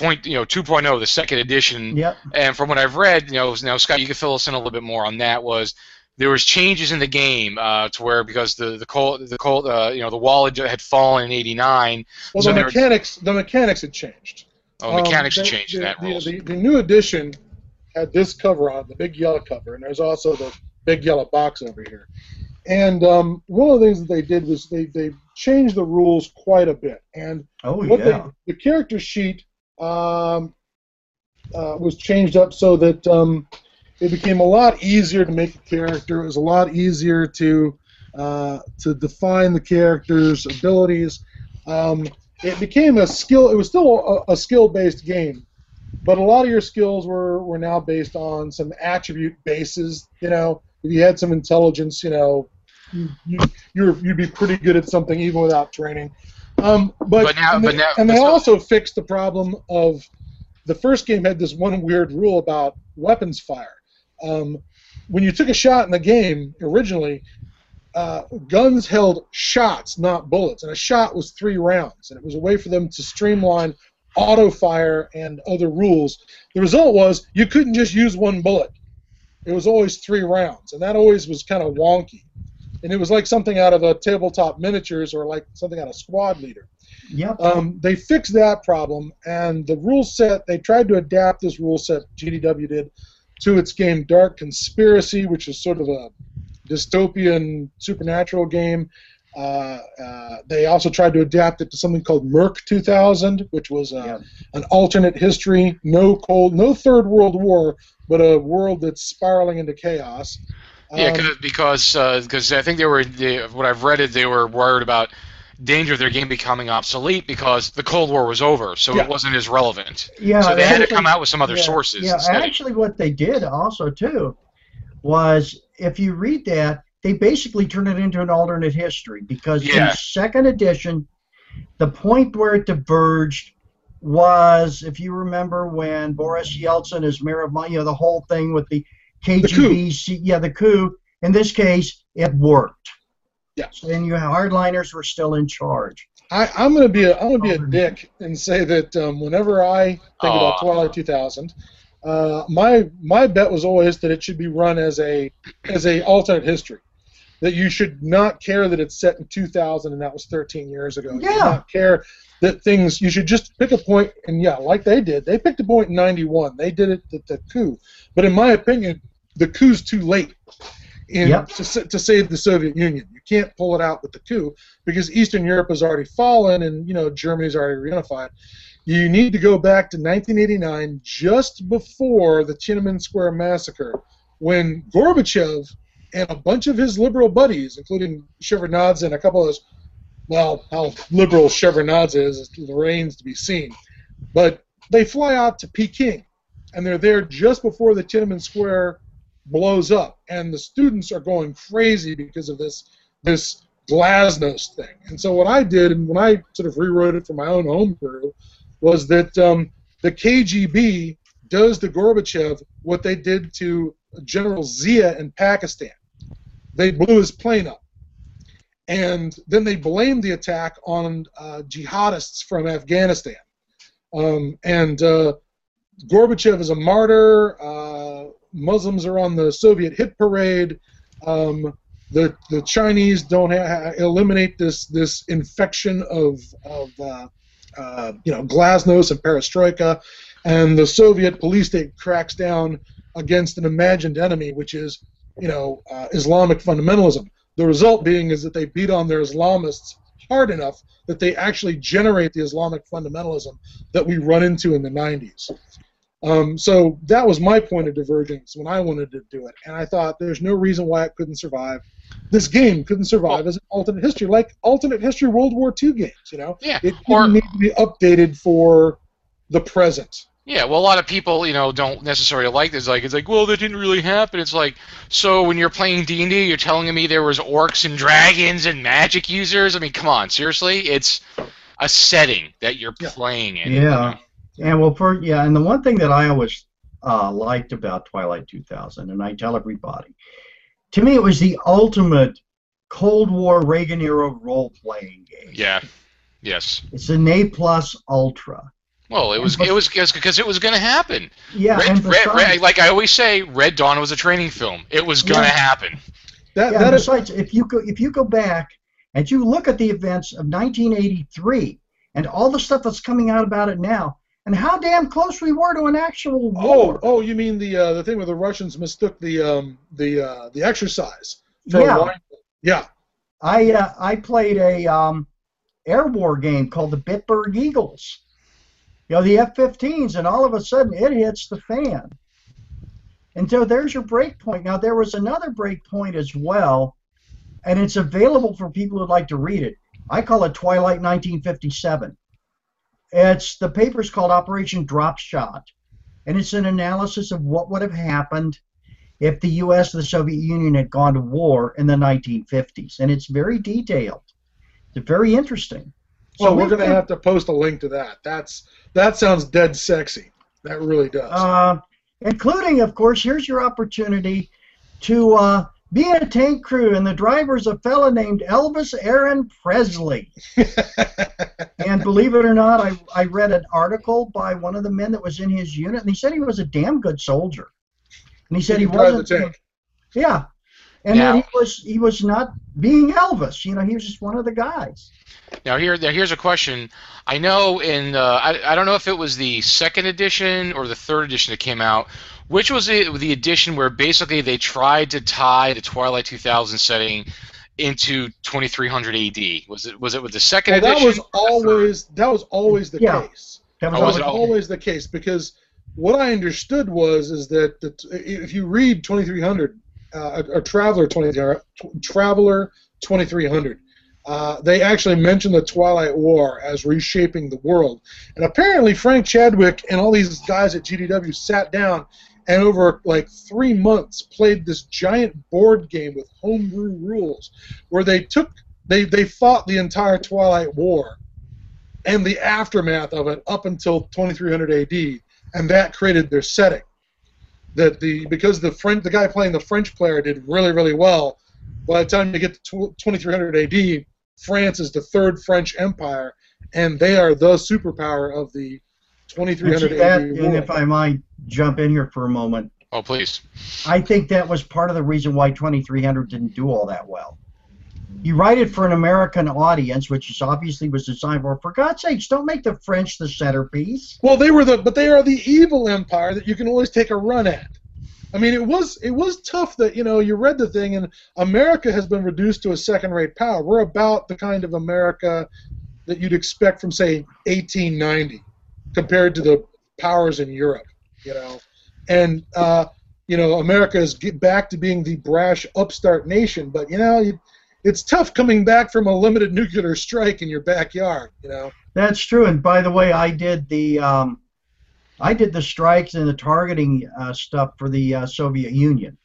point, you know, 2.0, the second edition. Yep. And from what I've read, you know, now Scott, you can fill us in a little bit more on that. Was there was changes in the game uh, to where because the the cold the cold uh, you know the wall had, had fallen in '89. Well, So the there- mechanics the mechanics had changed. Oh, mechanics Um, had the- changed in the, that the, rules. The, the new edition had this cover on, the big yellow cover, and there's also the big yellow box over here. And um, one of the things that they did was they, they changed the rules quite a bit. And Oh what yeah. they, the character sheet um, uh, was changed up so that um, it became a lot easier to make a character. It was a lot easier to uh, to define the character's abilities. Um, it became a skill. It was still a, a skill-based game, but a lot of your skills were, were now based on some attribute bases. You know, if you had some intelligence, you know, you, you you'd be pretty good at something even without training. Um, but, But now- and but they, now- and they so- also fixed the problem of the first game had this one weird rule about weapons fire. Um, when you took a shot in the game originally, uh, guns held shots, not bullets, and a shot was three rounds, and it was a way for them to streamline auto fire and other rules. The result was you couldn't just use one bullet; it was always three rounds, and that always was kind of wonky. And it was like something out of a tabletop miniatures or like something out of Squad Leader. Yep. Um, they fixed that problem, and the rule set, they tried to adapt this rule set, GDW did, to its game Dark Conspiracy, which is sort of a dystopian supernatural game. Uh, uh, they also tried to adapt it to something called Merc 2000, which was uh, Yeah. an alternate history, no cold, no Third World War, but a world that's spiraling into chaos. Yeah, Um, 'cause- because because I think they were they, what I've read is they were worried about danger of their game becoming obsolete because the Cold War was over, so Yeah. it wasn't as relevant. Yeah. so they had to come out with some other yeah, sources. Yeah, instead. actually, what they did also too was if you read that, they basically turned it into an alternate history because in second edition, the point where it diverged was, if you remember, when Boris Yeltsin is mayor of, Mo- you know, the whole thing with the KGB, C- yeah, the coup. In this case, it worked. Yeah. And you hardliners were still in charge. I, I'm gonna be a I'm gonna be a Oh, dick and say that um, whenever I think about Twilight 2000, uh, my my bet was always that it should be run as a as a alternate history. That you should not care that it's set in 2000 and that was 13 years ago. You should Yeah. not care that things. You should just pick a point and yeah, like they did. They picked a point in 91. They did it at the coup. But in my opinion, the coup's too late. In, Yep. to, to save the Soviet Union, you can't pull it out with the coup because Eastern Europe has already fallen and you know Germany's already reunified. You need to go back to 1989, just before the Tiananmen Square massacre, when Gorbachev and a bunch of his liberal buddies, including Shevardnadze and a couple of those, well, how liberal Shevardnadze is, is remains to be seen, but they fly out to Peking, and they're there just before the Tiananmen Square blows up, and the students are going crazy because of this this glasnost thing. And so what I did, and when I sort of rewrote it for my own homebrew, was that um, the KGB does to Gorbachev what they did to General Zia in Pakistan. They blew his plane up. And then they blamed the attack on uh, jihadists from Afghanistan. Um, and uh, Gorbachev is a martyr. Uh, Muslims are on the Soviet hit parade. Um, the the Chinese don't ha- eliminate this this infection of of uh, uh, you know glasnost and perestroika, and the Soviet police state cracks down against an imagined enemy, which is you know uh, Islamic fundamentalism. The result being is that they beat on their Islamists hard enough that they actually generate the Islamic fundamentalism that we run into in the 90s. Um, so that was my point of divergence when I wanted to do it, and I thought there's no reason why it couldn't survive. This game couldn't survive as an alternate history, like alternate history World War II games. You know, Yeah, it didn't or- need to be updated for the present. Yeah, well, a lot of people, you know, don't necessarily like this. Like, it's like, well, that didn't really happen. It's like, so when you're playing D and D, you're telling me there was orcs and dragons and magic users. I mean, come on, seriously, it's a setting that you're Yeah. playing in. Yeah. And well, for yeah, and the one thing that I always uh, liked about Twilight 2000, and I tell everybody, to me it was the ultimate Cold War Reagan era role playing game. Yeah. Yes. It's an A plus Ultra. Well, it was but- it was because it was going to happen. Yeah, Red, and Red, besides, Red, like I always say, Red Dawn was a training film. It was going to Yeah. happen. That yeah, that is besides, if you go if you go back and you look at the events of 1983 and all the stuff that's coming out about it now, and how damn close we were to an actual oh war. oh you mean the uh, the thing where the Russians mistook the um the uh, the exercise for Yeah. wine yeah I uh, I played a um, air war game called the Bitburg Eagles. You know the F-15s, and all of a sudden it hits the fan. And so there's your break point. Now there was another break point as well, and it's available for people who'd like to read it. I call it Twilight 1957. It's the paper's called Operation Drop Shot, and it's an analysis of what would have happened if the U.S. and the Soviet Union had gone to war in the 1950s, and it's very detailed. It's very interesting. well we're gonna have to post a link to that that's that sounds dead sexy that really does uh, including, of course, here's your opportunity to uh, be a tank crew, and the driver's a fella named Elvis Aaron Presley. And believe it or not, I, I read an article by one of the men that was in his unit, and he said he was a damn good soldier. And he said he You drive the wasn't. tank. Yeah. And Now- that he was he was not being Elvis. You know, he was just one of the guys. Now here, now here's a question. I know in uh, I, I don't know if it was the second edition or the third edition that came out. Which was the, the edition where basically they tried to tie the Twilight 2000 setting into 2300 AD? Was it was it with the second Well, that edition? was or the third? always that was always the Yeah. case. That was Oh, That was was it? always- always the case because what I understood was is that the, if you read 2300 uh, or Traveller 2300, Traveller 2300, uh, they actually mentioned the Twilight War as reshaping the world, and apparently Frank Chadwick and all these guys at GDW sat down and over like three months played this giant board game with homebrew rules, where they took they they fought the entire Twilight War and the aftermath of it up until 2300 AD, and that created their setting. That the because the French the guy playing the French player did really really well. By the time you get to 2300 AD, France is the third French Empire, and they are the superpower of the 2300 see and if I might jump in here for a moment, Oh please. I think that was part of the reason why 2300 didn't do all that well. You write it for an American audience, which is obviously was designed for. For God's sakes, don't make the French the centerpiece. Well, they were the, but they are the evil empire that you can always take a run at. I mean, it was it was tough that you know you read the thing and America has been reduced to a second-rate power. We're about the kind of America that you'd expect from say 1890, compared to the powers in Europe. You know, and uh, you know America is get back to being the brash upstart nation, but you know you, it's tough coming back from a limited nuclear strike in your backyard. You know. That's true. And by the way, I did the um, I did the strikes and the targeting uh, stuff for the uh, Soviet Union.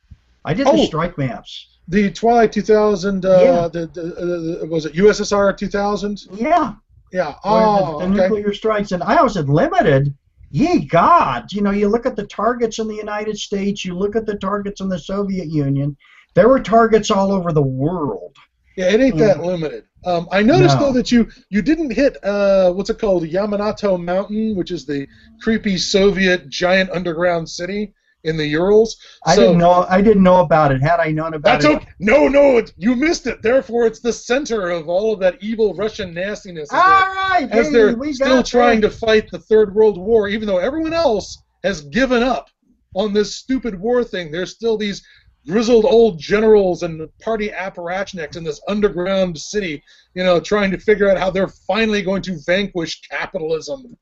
I did the Oh. strike maps. The Twilight 2000, uh, Yeah. the, the, uh, was it USSR 2000? Yeah. Yeah. Oh, the, the okay. nuclear strikes. And I was at limited. Ye God, you know, you look at the targets in the United States, you look at the targets in the Soviet Union. There were targets all over the world. Yeah, it ain't that limited. Um, I noticed No. though that you you didn't hit uh, what's it called, Yamantau Mountain, which is the creepy Soviet giant underground city in the Urals. I So- didn't know. I didn't know about it. Had I known about That's it, okay. No, no, it, you missed it. Therefore, it's the center of all of that evil Russian nastiness. all right, as hey, they're still trying to fight the Third World War, even though everyone else has given up on this stupid war thing. There's still these grizzled old generals and party apparatchiks in this underground city, you know, trying to figure out how they're finally going to vanquish capitalism,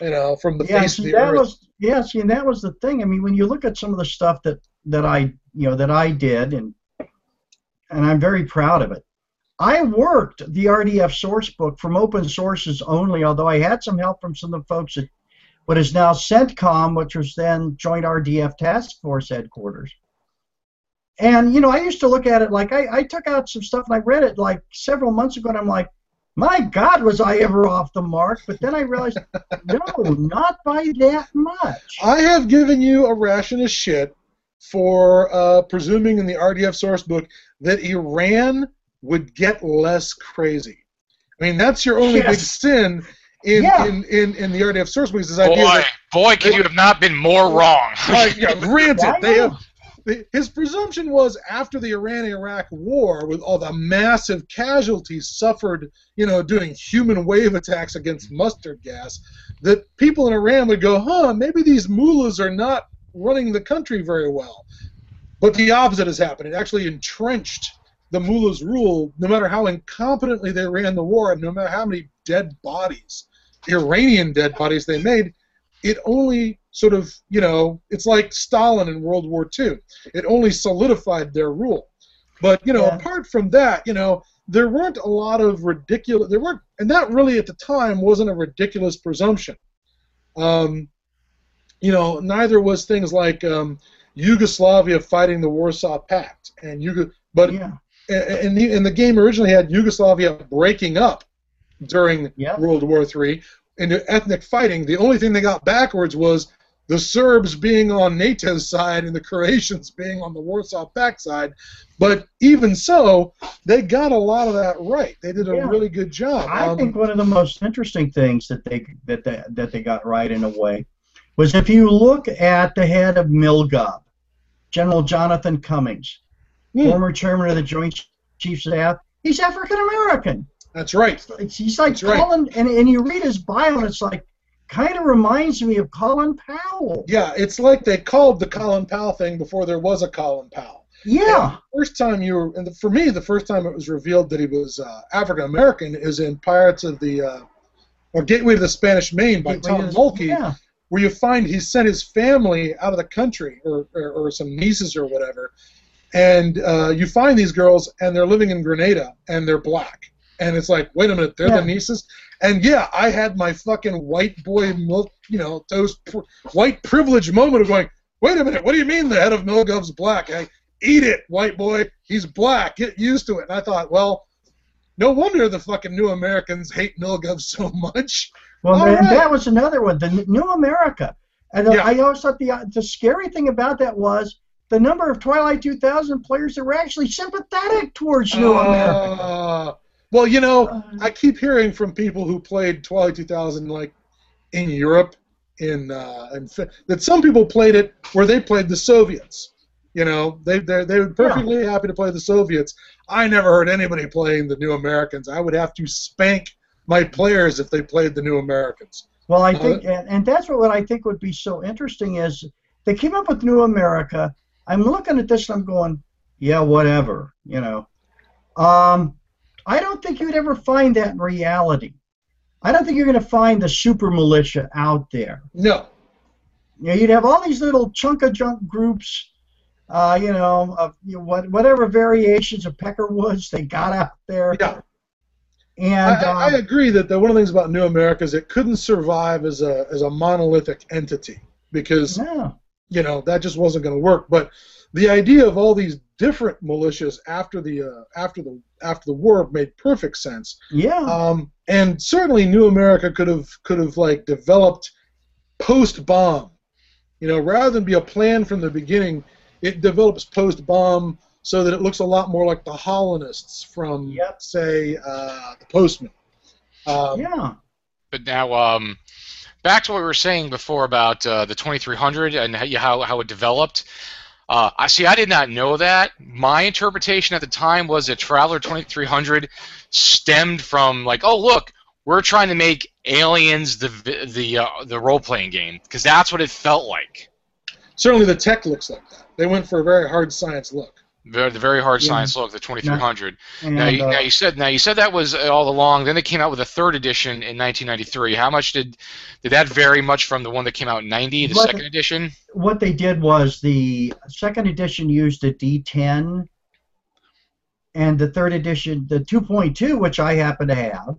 you know, from the yeah, face of see, the that earth. was yeah, see, and that was the thing. I mean, when you look at some of the stuff that that I you know that I did, and and I'm very proud of it. I worked the RDF source book from open sources only, although I had some help from some of the folks at what is now CENTCOM, which was then Joint RDF Task Force headquarters. And you know, I used to look at it like I, I took out some stuff and I read it like several months ago, and I'm like, my God, was I ever off the mark? But then I realized, no, not by that much. I have given you a ration of shit for uh, presuming in the RDF source book that Iran would get less crazy. I mean, that's your only big sin in Yeah. in, in, in the RDF source books. This idea Boy, that boy, could you have not been more wrong. Like, yeah, granted, they have. His presumption was after the Iran-Iraq War, with all the massive casualties suffered, you know, doing human wave attacks against mustard gas, that people in Iran would go, "Huh, maybe these mullahs are not running the country very well." But the opposite has happened. It actually entrenched the mullahs' rule, no matter how incompetently they ran the war, and no matter how many dead bodies, Iranian dead bodies they made, it only sort of, you know, it's like Stalin in World War II. It only solidified their rule. But, you know, Yeah. apart from that, you know, there weren't a lot of ridiculous, there weren't, and that really at the time wasn't a ridiculous presumption. Um, you know, neither was things like um, Yugoslavia fighting the Warsaw Pact, and Yugo, but yeah, and the, and the game originally had Yugoslavia breaking up during Yeah. World War III into ethnic fighting. The only thing they got backwards was the Serbs being on NATO's side and the Croatians being on the Warsaw Pact side. But even so, they got a lot of that right. They did a Yeah. really good job. I Um, think one of the most interesting things that they that they, that they got right in a way was if you look at the head of Milgov, General Jonathan Cummings, Hmm. former chairman of the Joint Chiefs of Staff, he's African American. That's right. He's like That's right. Colin, and, and you read his bio, and it's like kind of reminds me of Colin Powell. Yeah, it's like they called the Colin Powell thing before there was a Colin Powell. Yeah, first time you were, and the, for me, the first time it was revealed that he was uh, African American is in Pirates of the, uh, or Gateway to the Spanish Main by Gateway Tom to Mulkey, Yeah, where you find he sent his family out of the country, or, or, or some nieces or whatever, and uh, you find these girls, and they're living in Grenada, and they're black, and it's like, wait a minute, they're Yeah. the nieces, and yeah, I had my fucking white boy milk, you know, those pr- white privilege moment of going, wait a minute, what do you mean the head of Milgov's black? I, eat it, white boy. He's black. Get used to it. And I thought, well, no wonder the fucking new Americans hate Milgov so much. well, and right. that was another one, the New America. And uh, Yeah. I always thought the the scary thing about that was the number of Twilight 2000 players that were actually sympathetic towards New America. Uh, well, you know, Uh, I keep hearing from people who played Twilight 2000 like in Europe, in uh, in that some people played it where they played the Soviets. You know, they they they were perfectly happy to play the Soviets. I never heard anybody playing the New Americans. I would have to spank my players if they played the New Americans. Well, I Uh, think, and, and that's what, what I think would be so interesting is they came up with New America. I'm looking at this and I'm going, yeah, whatever, you know. Um, I don't think you'd ever find that in reality. I don't think you're going to find the super militia out there. No, You know, you'd have all these little chunk of junk groups, uh, you know, of you know, what, whatever variations of Peckerwoods they got out there. yeah. And I, I, I um, agree that the, one of the things about New America is it couldn't survive as a as a monolithic entity because no, you know that just wasn't going to work. But the idea of all these different militias after the uh, after the after the war made perfect sense. yeah, Um, and certainly New America could have could have like developed post bomb. You know, rather than be a plan from the beginning, it develops post bomb so that it looks a lot more like the Holnists from, Yep. say, uh, the Postman. Um, yeah. But now, um, back to what we were saying before about uh, the 2300 and how, how how it developed. Uh, I see. I did not know that. My interpretation at the time was that Traveller 2300 stemmed from like, oh look, we're trying to make Aliens the the uh, the role playing game because that's what it felt like. Certainly, the tech looks like that. They went for a very hard science look. Very, the very hard Yeah. science look, the 2300. And, Now, you, uh, now you said now you said that was all along. Then they came out with a third edition in 1993. How much did did that vary much from the one that came out in 90, the second edition? what they did was the second edition used a D10, and the third edition, the 2.2, which I happen to have,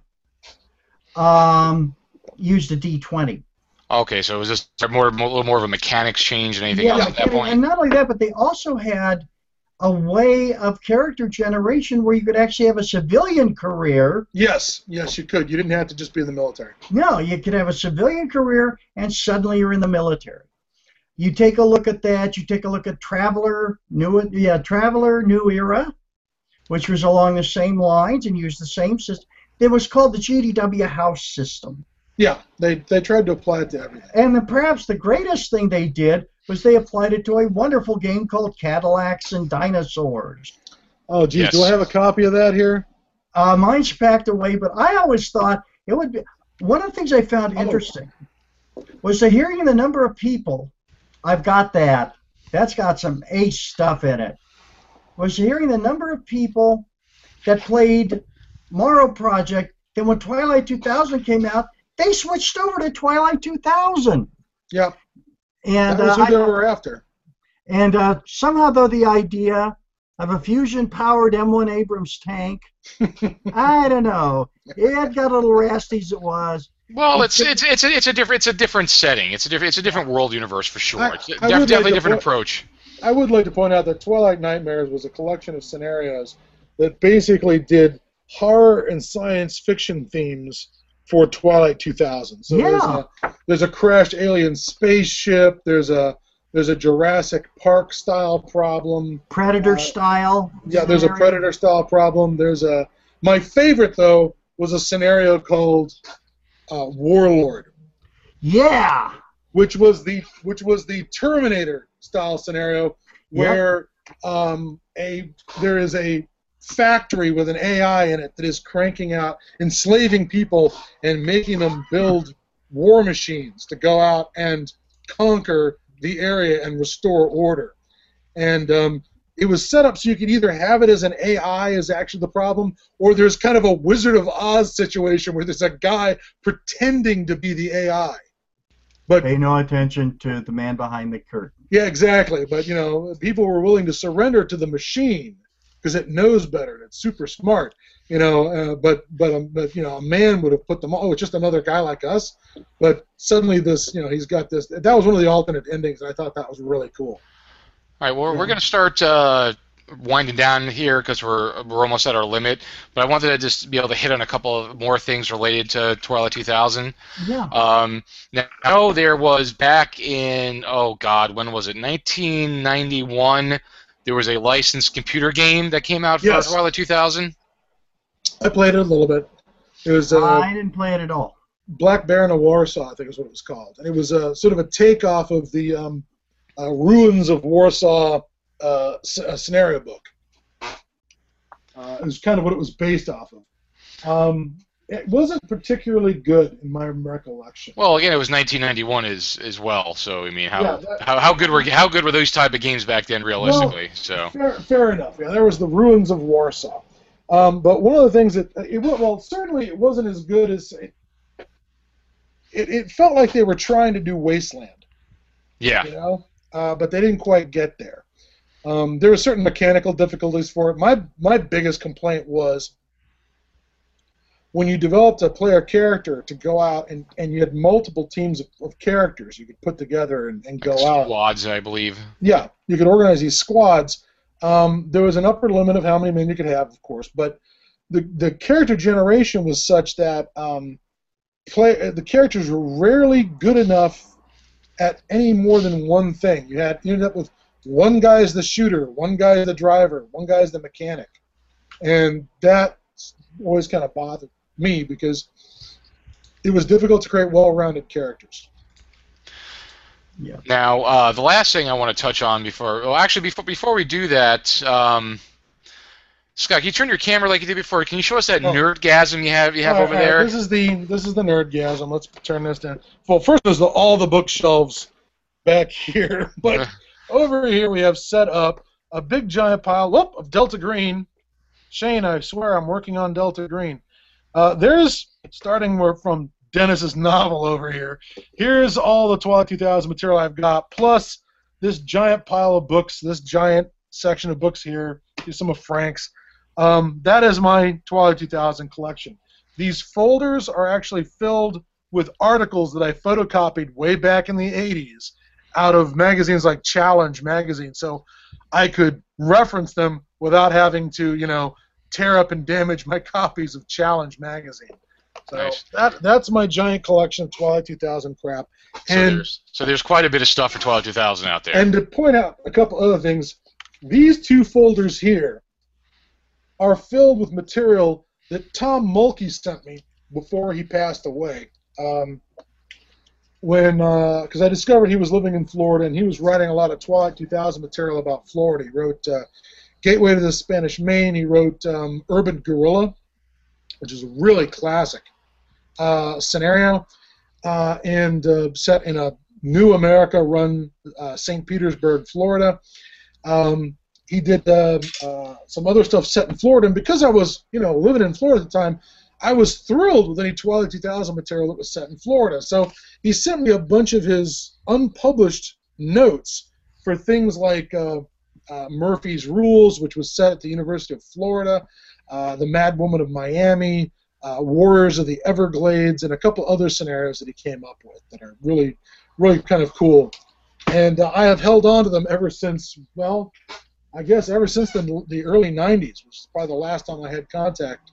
um, used a D20. Okay, so it was just more a little more of a mechanics change than anything else at that and, point. and not only that, but they also had a way of character generation where you could actually have a civilian career. Yes, yes, you could. You didn't have to just be in the military. No, you could have a civilian career and suddenly you're in the military. You take a look at that. You take a look at Traveller, New, yeah, Traveller, New Era, which was along the same lines and used the same system. It was called the GDW House system. Yeah, they they tried to apply it to everything. And then perhaps the greatest thing they did was they applied it to a wonderful game called Cadillacs and Dinosaurs. Oh, geez, Yes. do I have a copy of that here? Uh, mine's packed away, but I always thought it would be one of the things I found Oh. interesting was the hearing the number of people. I've got that. That's got some ace stuff in it. Was hearing the number of people that played Morrow Project. Then when Twilight 2000 came out, they switched over to Twilight 2000. Yeah, And that was uh, who they I- were after. and uh, somehow, though, the idea of a fusion-powered M1 Abrams tank, I don't know. It got a little rasty as it was. Well, it's it's it's a, it's a different it's a different setting. It's a different it's a different world universe for sure. I- It's I def- would like definitely a different point- approach. I would like to point out that Twilight Nightmares was a collection of scenarios that basically did horror and science fiction themes for Twilight 2000. So there's, a, there's a crashed alien spaceship. There's a there's a Jurassic Park style problem. Predator Uh, style. Yeah, there's a. Predator style problem. There's a my favorite though was a scenario called uh, Warlord, Yeah. which was the which was the Terminator style scenario where um, a there is a factory with an AI in it that is cranking out enslaving people and making them build war machines to go out and conquer the area and restore order. And um, it was set up so you could either have it as an AI is actually the problem, or there's kind of a Wizard of Oz situation where there's a guy pretending to be the AI. But Pay no attention to the man behind the curtain. yeah, exactly. But you know, people were willing to surrender to the machine because it knows better and it's super smart. You know, uh, but but um, but you know, a man would have put them. All, Oh, it's just another guy like us. But suddenly, this you know, he's got this. That was one of the alternate endings, and I thought that was really cool. All right, well, Yeah. we're going to start uh, winding down here because we're we're almost at our limit. But I wanted to just be able to hit on a couple of more things related to Twilight 2000. Yeah. Um, now, there was back in oh god, when was it? 1991. There was a licensed computer game that came out for Yes. Twilight 2000. I played it a little bit. It was uh, I didn't play it at all. Black Baron of Warsaw, I think is what it was called, and it was a sort of a takeoff of the um, uh, Ruins of Warsaw uh, s- uh, scenario book. Uh, it was kind of what it was based off of. Um, it wasn't particularly good in my recollection. Well, again, it was 1991 as as well. So I mean, how Yeah, that- how, how good were how good were those type of games back then, realistically? so Fair, fair enough. Yeah, there was the Ruins of Warsaw. Um, but one of the things that it wa- well, certainly it wasn't as good as it. It, it felt like they were trying to do Wasteland. yeah, you know, uh, but they didn't quite get there. Um, there were certain mechanical difficulties for it. My my biggest complaint was when you developed a player character to go out and, and you had multiple teams of, of characters you could put together and, and go out. squads, I believe. Yeah, you could organize these squads. Um, there was an upper limit of how many men you could have, of course, but the the character generation was such that um, play uh, the characters were rarely good enough at any more than one thing. You had you ended up with one guy as the shooter, one guy as the driver, one guy as the mechanic, and that always kind of bothered me because it was difficult to create well-rounded characters. Yeah. Now, uh, the last thing I want to touch on before, well, actually, before before we do that, um, Scott, can you turn your camera like you did before? Can you show us that Oh. nerdgasm you have you have All over right, all right, there? This is the this is the nerdgasm. Let's turn this down. Well, first there's the, all the bookshelves back here, but over here we have set up a big giant pile whoop, of Delta Green. Shane, I swear I'm working on Delta Green. Uh, there's starting from Dennis's novel over here. Here's all the Twilight 2000 material I've got, plus this giant pile of books, this giant section of books here. Here's some of Frank's. Um, that is my Twilight 2000 collection. These folders are actually filled with articles that I photocopied way back in the 80s out of magazines like Challenge magazine, so I could reference them without having to, you know, tear up and damage my copies of Challenge magazine. So Nice. that that's my giant collection of Twilight 2000 crap. So there's so there's quite a bit of stuff for Twilight 2000 out there. and to point out a couple other things, these two folders here are filled with material that Tom Mulkey sent me before he passed away. Um, when because I discovered he was living in Florida and he was writing a lot of Twilight 2000 material about Florida. He wrote uh, Gateway to the Spanish Main. He wrote um, Urban Guerrilla, which is a really classic uh, scenario, uh, and uh, set in a New America run uh, St. Petersburg, Florida. Um, he did uh, uh, some other stuff set in Florida, and because I was, you know, living in Florida at the time, I was thrilled with any Twilight 2000 material that was set in Florida. So he sent me a bunch of his unpublished notes for things like uh, uh, Murphy's Rules, which was set at the University of Florida, uh, The Mad Woman of Miami, uh, Warriors of the Everglades, and a couple other scenarios that he came up with that are really really kind of cool. And uh, I have held on to them ever since, well, I guess ever since the, the early 90s, which is probably the last time I had contact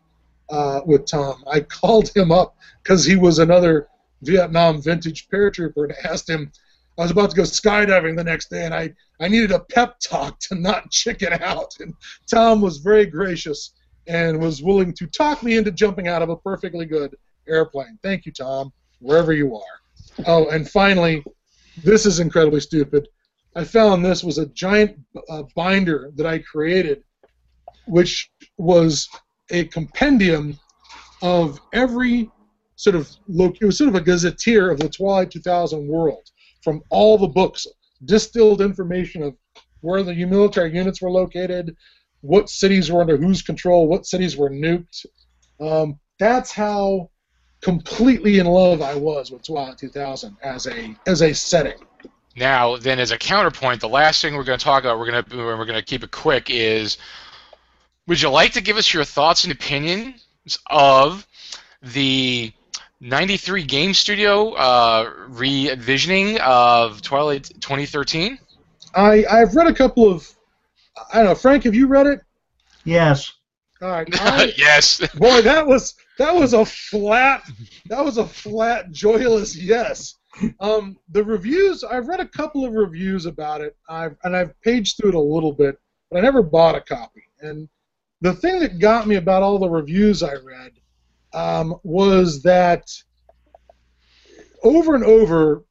uh, with Tom. I called him up because he was another Vietnam vintage paratrooper and asked him, I was about to go skydiving the next day and I, I needed a pep talk to not chicken out. And Tom was very gracious and was willing to talk me into jumping out of a perfectly good airplane. Thank you, Tom, wherever you are. Oh, and finally, this is incredibly stupid. I found this was a giant uh, binder that I created, which was a compendium of every sort of. It was sort of a gazetteer of the Twilight 2000 world from all the books, distilled information of where the military units were located, what cities were under whose control, what cities were nuked. Um, that's how completely in love I was with Twilight 2000 as a as a setting. Now, then, as a counterpoint, the last thing we're going to talk about, we're going to we're going to keep it quick, is would you like to give us your thoughts and opinions of the 93 Game Studio uh, revisioning of Twilight 2013? I I've read a couple of I don't know, Frank, have you read it? Yes. All right. I, yes. boy, that was that was a flat that was a flat joyless yes. Um, the reviews I've read a couple of reviews about it. I've and I've paged through it a little bit, but I never bought a copy. And the thing that got me about all the reviews I read um, was that over and over,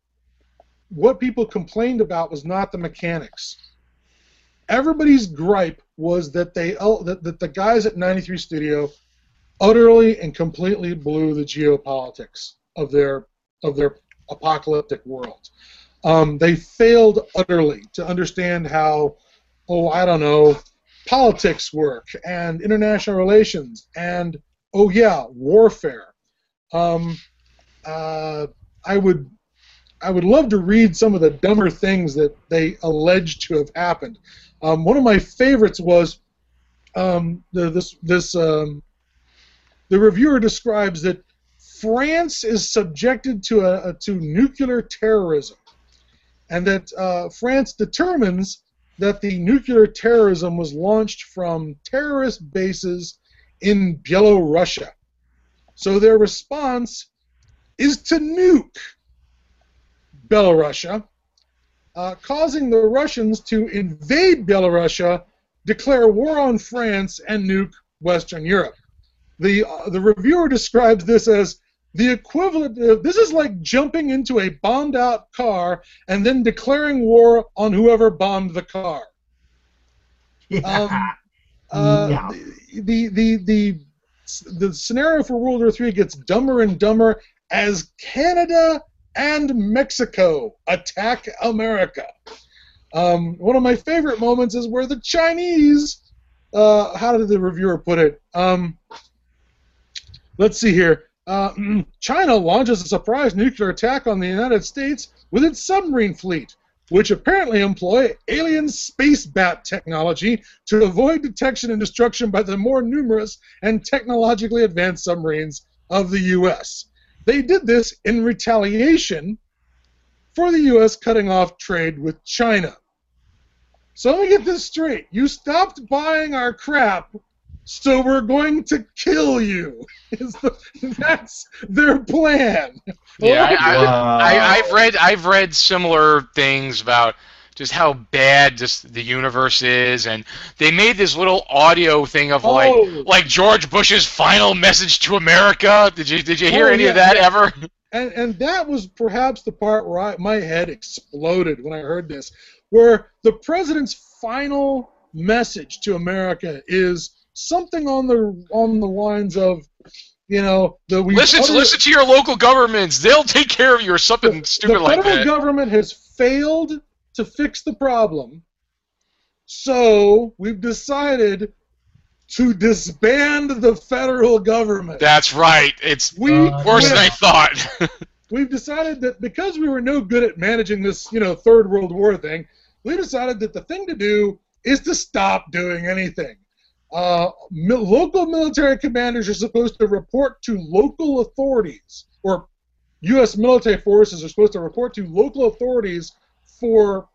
what people complained about was not the mechanics. Everybody's gripe was that they that, that the guys at 93 Studio utterly and completely blew the geopolitics of their of their apocalyptic world. Um, they failed utterly to understand how, oh, I don't know, politics work and international relations and oh yeah, warfare. Um, uh, I would I would love to read some of the dumber things that they allege to have happened. Um, one of my favorites was um, the, this this um, the reviewer describes that France is subjected to a, a to nuclear terrorism, and that uh, France determines that the nuclear terrorism was launched from terrorist bases in Belarusia. So their response is to nuke Belarusia, uh, causing the Russians to invade Belarusia, declare war on France, and nuke Western Europe. The, uh, the reviewer describes this as the equivalent of this is like jumping into a bombed out car and then declaring war on whoever bombed the car. Yeah. Um, uh, Yeah. the, the, the, the scenario for World War III gets dumber and dumber as Canada and Mexico attack America. Um, one of my favorite moments is where the Chinese, uh, how did the reviewer put it? Um, let's see here. Uh, China launches a surprise nuclear attack on the United States with its submarine fleet, which apparently employ alien space bat technology to avoid detection and destruction by the more numerous and technologically advanced submarines of the U.S. They did this in retaliation for the U.S. cutting off trade with China. So let me get this straight. You stopped buying our crap, so we're going to kill you. Is the, that's their plan. Yeah, I, I, Wow. I, I've read I've read similar things about just how bad just the universe is, and they made this little audio thing of like Oh. like George Bush's final message to America. Did you did you hear Oh, any yeah, of that yeah. ever? and and that was perhaps the part where I, my head exploded when I heard this, where the president's final message to America is something on the on the lines of, you know, the we listen to listen to your local governments; they'll take care of you, or something the, stupid the like that. The federal government has failed to fix the problem, so we've decided to disband the federal government. That's right. It's we Uh, worse than. I thought. we've decided that because we were no good at managing this, you know, third world war thing, we decided that the thing to do is to stop doing anything. Uh, mil- local military commanders are supposed to report to local authorities, or U.S. military forces are supposed to report to local authorities for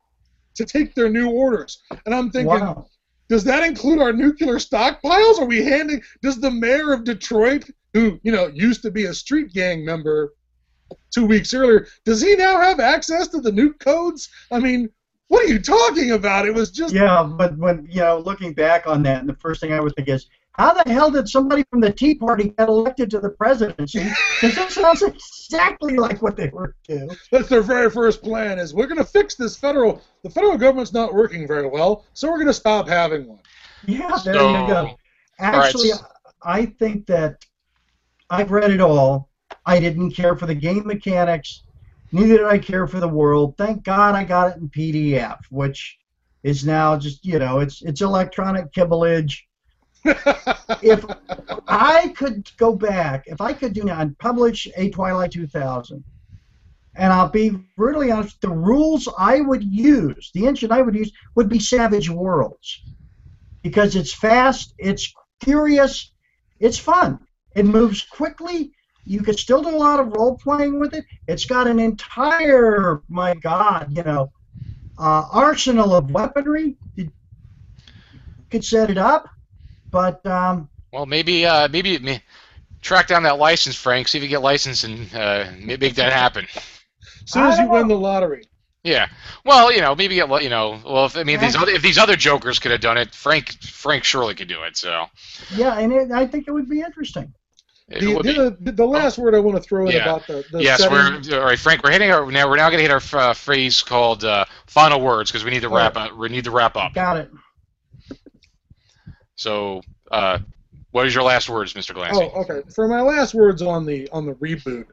to take their new orders. And I'm thinking, Wow. does that include our nuclear stockpiles? Are we handing? Does the mayor of Detroit, who you know used to be a street gang member two weeks earlier, does he now have access to the nuke codes? I mean, what are you talking about? It was just Yeah, but when you know, looking back on that, and the first thing I would think is, how the hell did somebody from the Tea Party get elected to the presidency? Because that sounds exactly like what they were doing. that's their very first plan. Is we're going to fix this federal. The federal government's not working very well, so we're going to stop having one. Yeah, there so, you go. Actually, so- I think that I've read it all. I didn't care for the game mechanics. Neither did I care for the world. Thank God I got it in PDF, which is now just you know it's it's electronic kibblage. if I could go back, if I could do now and publish a Twilight 2000, and I'll be brutally honest, the rules I would use, the engine I would use, would be Savage Worlds, because it's fast, it's curious, it's fun, it moves quickly. You could still do a lot of role playing with it. It's got an entire, my God, you know, uh, arsenal of weaponry. You could set it up, but um, well, maybe uh, maybe me- track down that license, Frank. See if you get licensed and uh, make that happen. As soon as you win the lottery. Yeah. Well, you know, maybe get li- you know. Well, if, I mean, these other if these other jokers could have done it, Frank Frank surely could do it. So yeah, and it, I think it would be interesting. It The, be. the, the, the last word I want to throw in Yeah. about the, the Yes, setting, we're all right, Frank. We're hitting our now. We're now going to hit our uh, phrase called uh, final words because we need to All wrap up. We need to wrap up. Got it. So, uh, what is your last words, Mr. Glancy? Oh, okay. For my last words on the on the reboot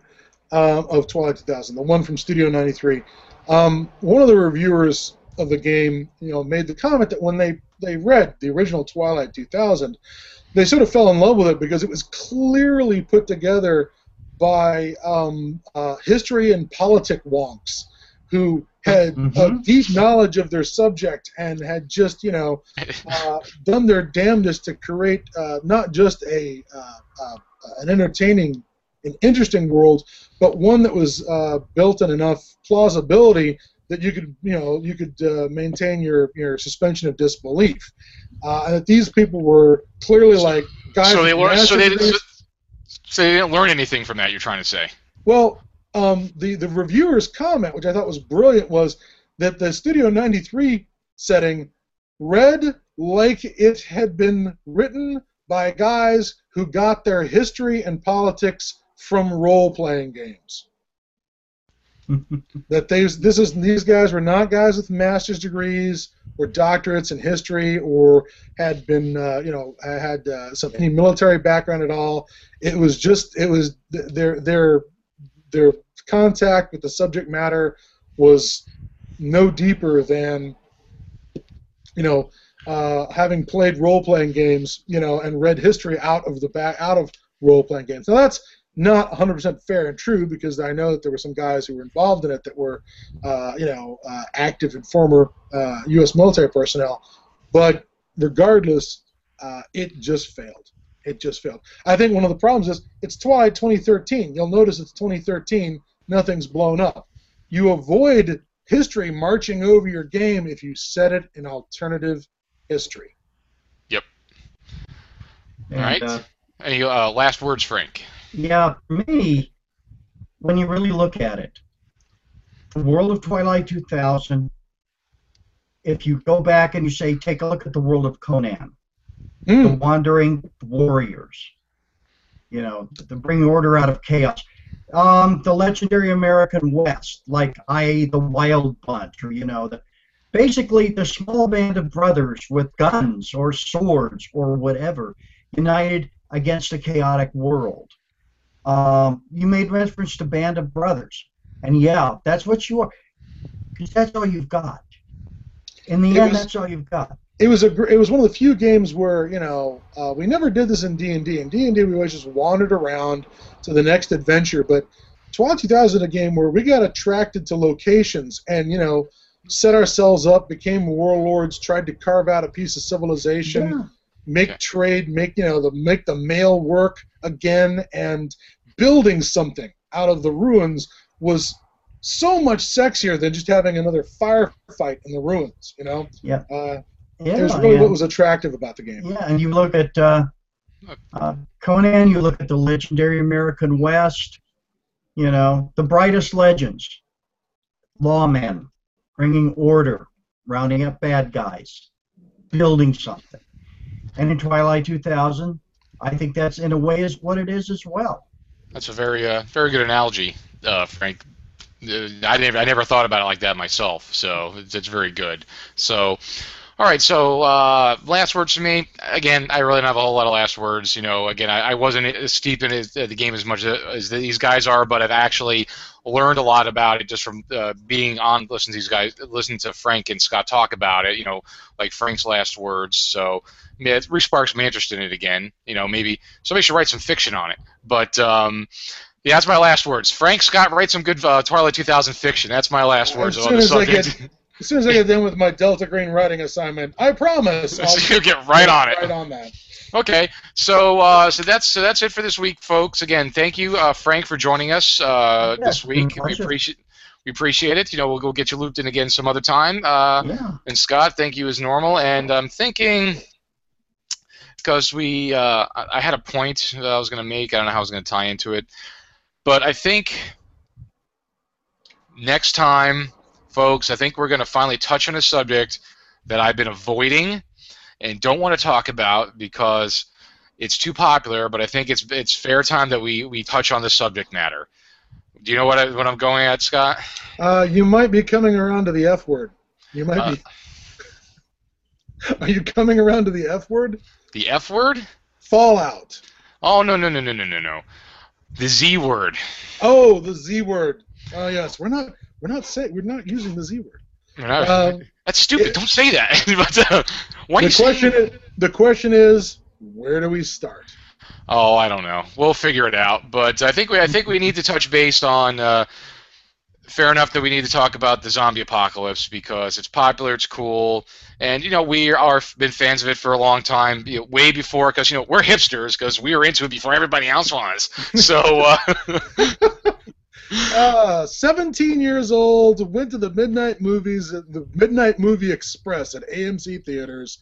um, of Twilight 2000, the one from Studio 93, um, one of the reviewers of the game, you know, made the comment that when they they read the original Twilight 2000, they sort of fell in love with it because it was clearly put together by um, uh, history and politic wonks who had a Mhm. deep knowledge of their subject and had just, you know, uh, done their damnedest to create uh, not just a uh, uh, an entertaining and interesting world, but one that was uh, built in enough plausibility that you could you know you could uh, maintain your your suspension of disbelief. Uh, and that these people were clearly like guys. so they learned. So they, massive so, they didn't learn anything from that. You're trying to say? Well, um, the the reviewer's comment, which I thought was brilliant, was that the Studio 93 setting read like it had been written by guys who got their history and politics from role-playing games. That they this is these guys were not guys with master's degrees or doctorates in history or had been uh, you know had uh, some any military background at all. It was just it was th- their their their contact with the subject matter was no deeper than you know uh, having played role playing games you know and read history out of the back out of role playing games. Now that's not 100% fair and true because I know that there were some guys who were involved in it that were uh, you know uh, active and former uh, U.S. military personnel, but regardless, uh, it just failed. It just failed. I think one of the problems is it's Twilight 2013. You'll notice it's 2013. Nothing's blown up. You avoid history marching over your game if you set it in alternative history. Yep. All right. And, uh, Any uh, last words, Frank? Yeah, for me, when you really look at it, the world of Twilight 2000, if you go back and you say, take a look at the world of Conan, the Mm. wandering warriors, you know, the bring order out of chaos. um, the legendary American West, like I the Wild Bunch, or you know, the basically the small band of brothers with guns or swords or whatever, united against a chaotic world. Um, you made reference to Band of Brothers, and yeah, that's what you are, because that's all you've got. In the It end, was- that's all you've got. it was a it was one of the few games where you know uh, we never did this in D and D. In D and D, we always just wandered around to the next adventure. But Twilight 2000, a game where we got attracted to locations and you know set ourselves up, became warlords, tried to carve out a piece of civilization, Yeah. Make Okay. trade, make you know the make the mail work again, and building something out of the ruins was so much sexier than just having another firefight in the ruins. You know. Yeah. Uh, Yeah, it was really and- what was attractive about the game. Yeah, and you look at uh, uh, Conan, you look at the legendary American West, you know, the brightest legends, lawmen, bringing order, rounding up bad guys, building something. And in Twilight 2000, I think that's in a way is what it is as well. That's a very uh, very good analogy, uh, Frank. Uh, I never I never thought about it like that myself, so it's, it's very good. So, all right. So uh, last words to me. Again, I really don't have a whole lot of last words. You know, again, I, I wasn't as steep in it, uh, the game as much as, as these guys are, but I've actually learned a lot about it just from uh, being on listening to these guys, listening to Frank and Scott talk about it. You know, like Frank's last words. So. Yeah, it resparks my interest in it again. You know, maybe somebody should write some fiction on it. But um, yeah, that's my last words. Frank Scott, write some good uh, Twilight 2000 fiction. That's my last words As on soon the as I subject. get as soon as I get done with my Delta Green writing assignment, I promise I'll you get right on it. Right on that. Okay, so uh, so that's so that's it for this week, folks. Again, thank you, uh, Frank, for joining us uh, Yeah, this it's been a week. We appreciate we appreciate it. You know, we'll go get you looped in again some other time. Uh, Yeah. and Scott, thank you as normal. And I'm thinking because we, uh, I had a point that I was going to make. I don't know how I was going to tie into it, but I think next time, folks, I think we're going to finally touch on a subject that I've been avoiding and don't want to talk about because it's too popular. But I think it's it's fair time that we we touch on the subject matter. Do you know what I, what I'm going at, Scott? Uh, you might be coming around to the F word. You might Uh. be. Are you coming around to the F word? The F word? Fallout. Oh no no no no no no no. The Z word. Oh, the Z word. Oh yes, we're not we're not say we're not using the Z word. Um, That's stupid. it- Don't say that. but, uh, why the saying- question is, the question is where do we start? Oh, I don't know. We'll figure it out. But I think we I think we need to touch base on. Uh, fair enough that we need to talk about the zombie apocalypse because it's popular, it's cool, and you know we are been fans of it for a long time, you know, way before because you know we're hipsters because we were into it before everybody else was. So. Uh, Uh, 17 years old, went to the midnight movies, the Midnight Movie Express at AMC theaters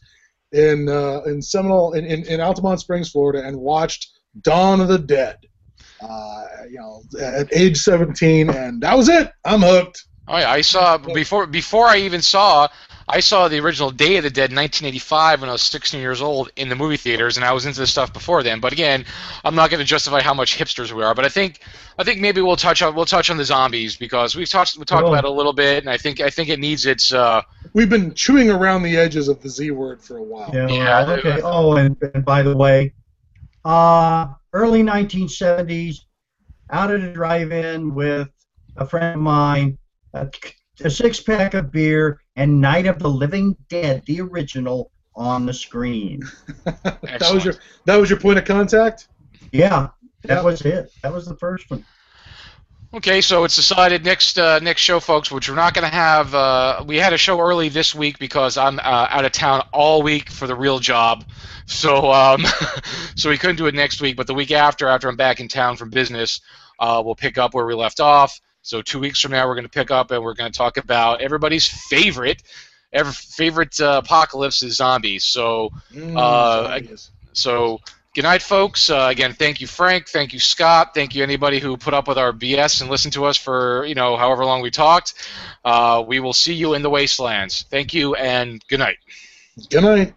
in uh, in Seminole in, in, in Altamonte Springs, Florida, and watched Dawn of the Dead. Uh, you know, at age 17, and that was it. I'm hooked. Oh yeah, I saw before before I even saw I saw the original Day of the Dead in 1985 when I was 16 years old in the movie theaters, and I was into this stuff before then. But again, I'm not going to justify how much hipsters we are. But I think I think maybe we'll touch on we'll touch on the zombies because we've talked we talked Cool. about it a little bit, and I think I think it needs its. Uh, We've been chewing around the edges of the Z word for a while. Yeah. Yeah, okay. Oh, and, and by the way, uh, early 1970s, out at a drive-in with a friend of mine, a, a six-pack of beer, and Night of the Living Dead, the original, on the screen. that was your that was your point of contact. Yeah, that Yep. was it. That was the first one. Okay, so it's decided next uh, next show, folks, which we're not going to have. Uh, we had a show early this week because I'm uh, out of town all week for the real job, so um, so we couldn't do it next week. But the week after, after I'm back in town from business, uh, we'll pick up where we left off. So two weeks from now, we're going to pick up and we're going to talk about everybody's favorite, ever favorite uh, apocalypse is zombies. So Mm, Uh, zombies. so, good night, folks. Uh, again, thank you, Frank. Thank you, Scott. Thank you, anybody who put up with our BS and listened to us for you know however long we talked. Uh, we will see you in the wastelands. Thank you, and good night. Good night.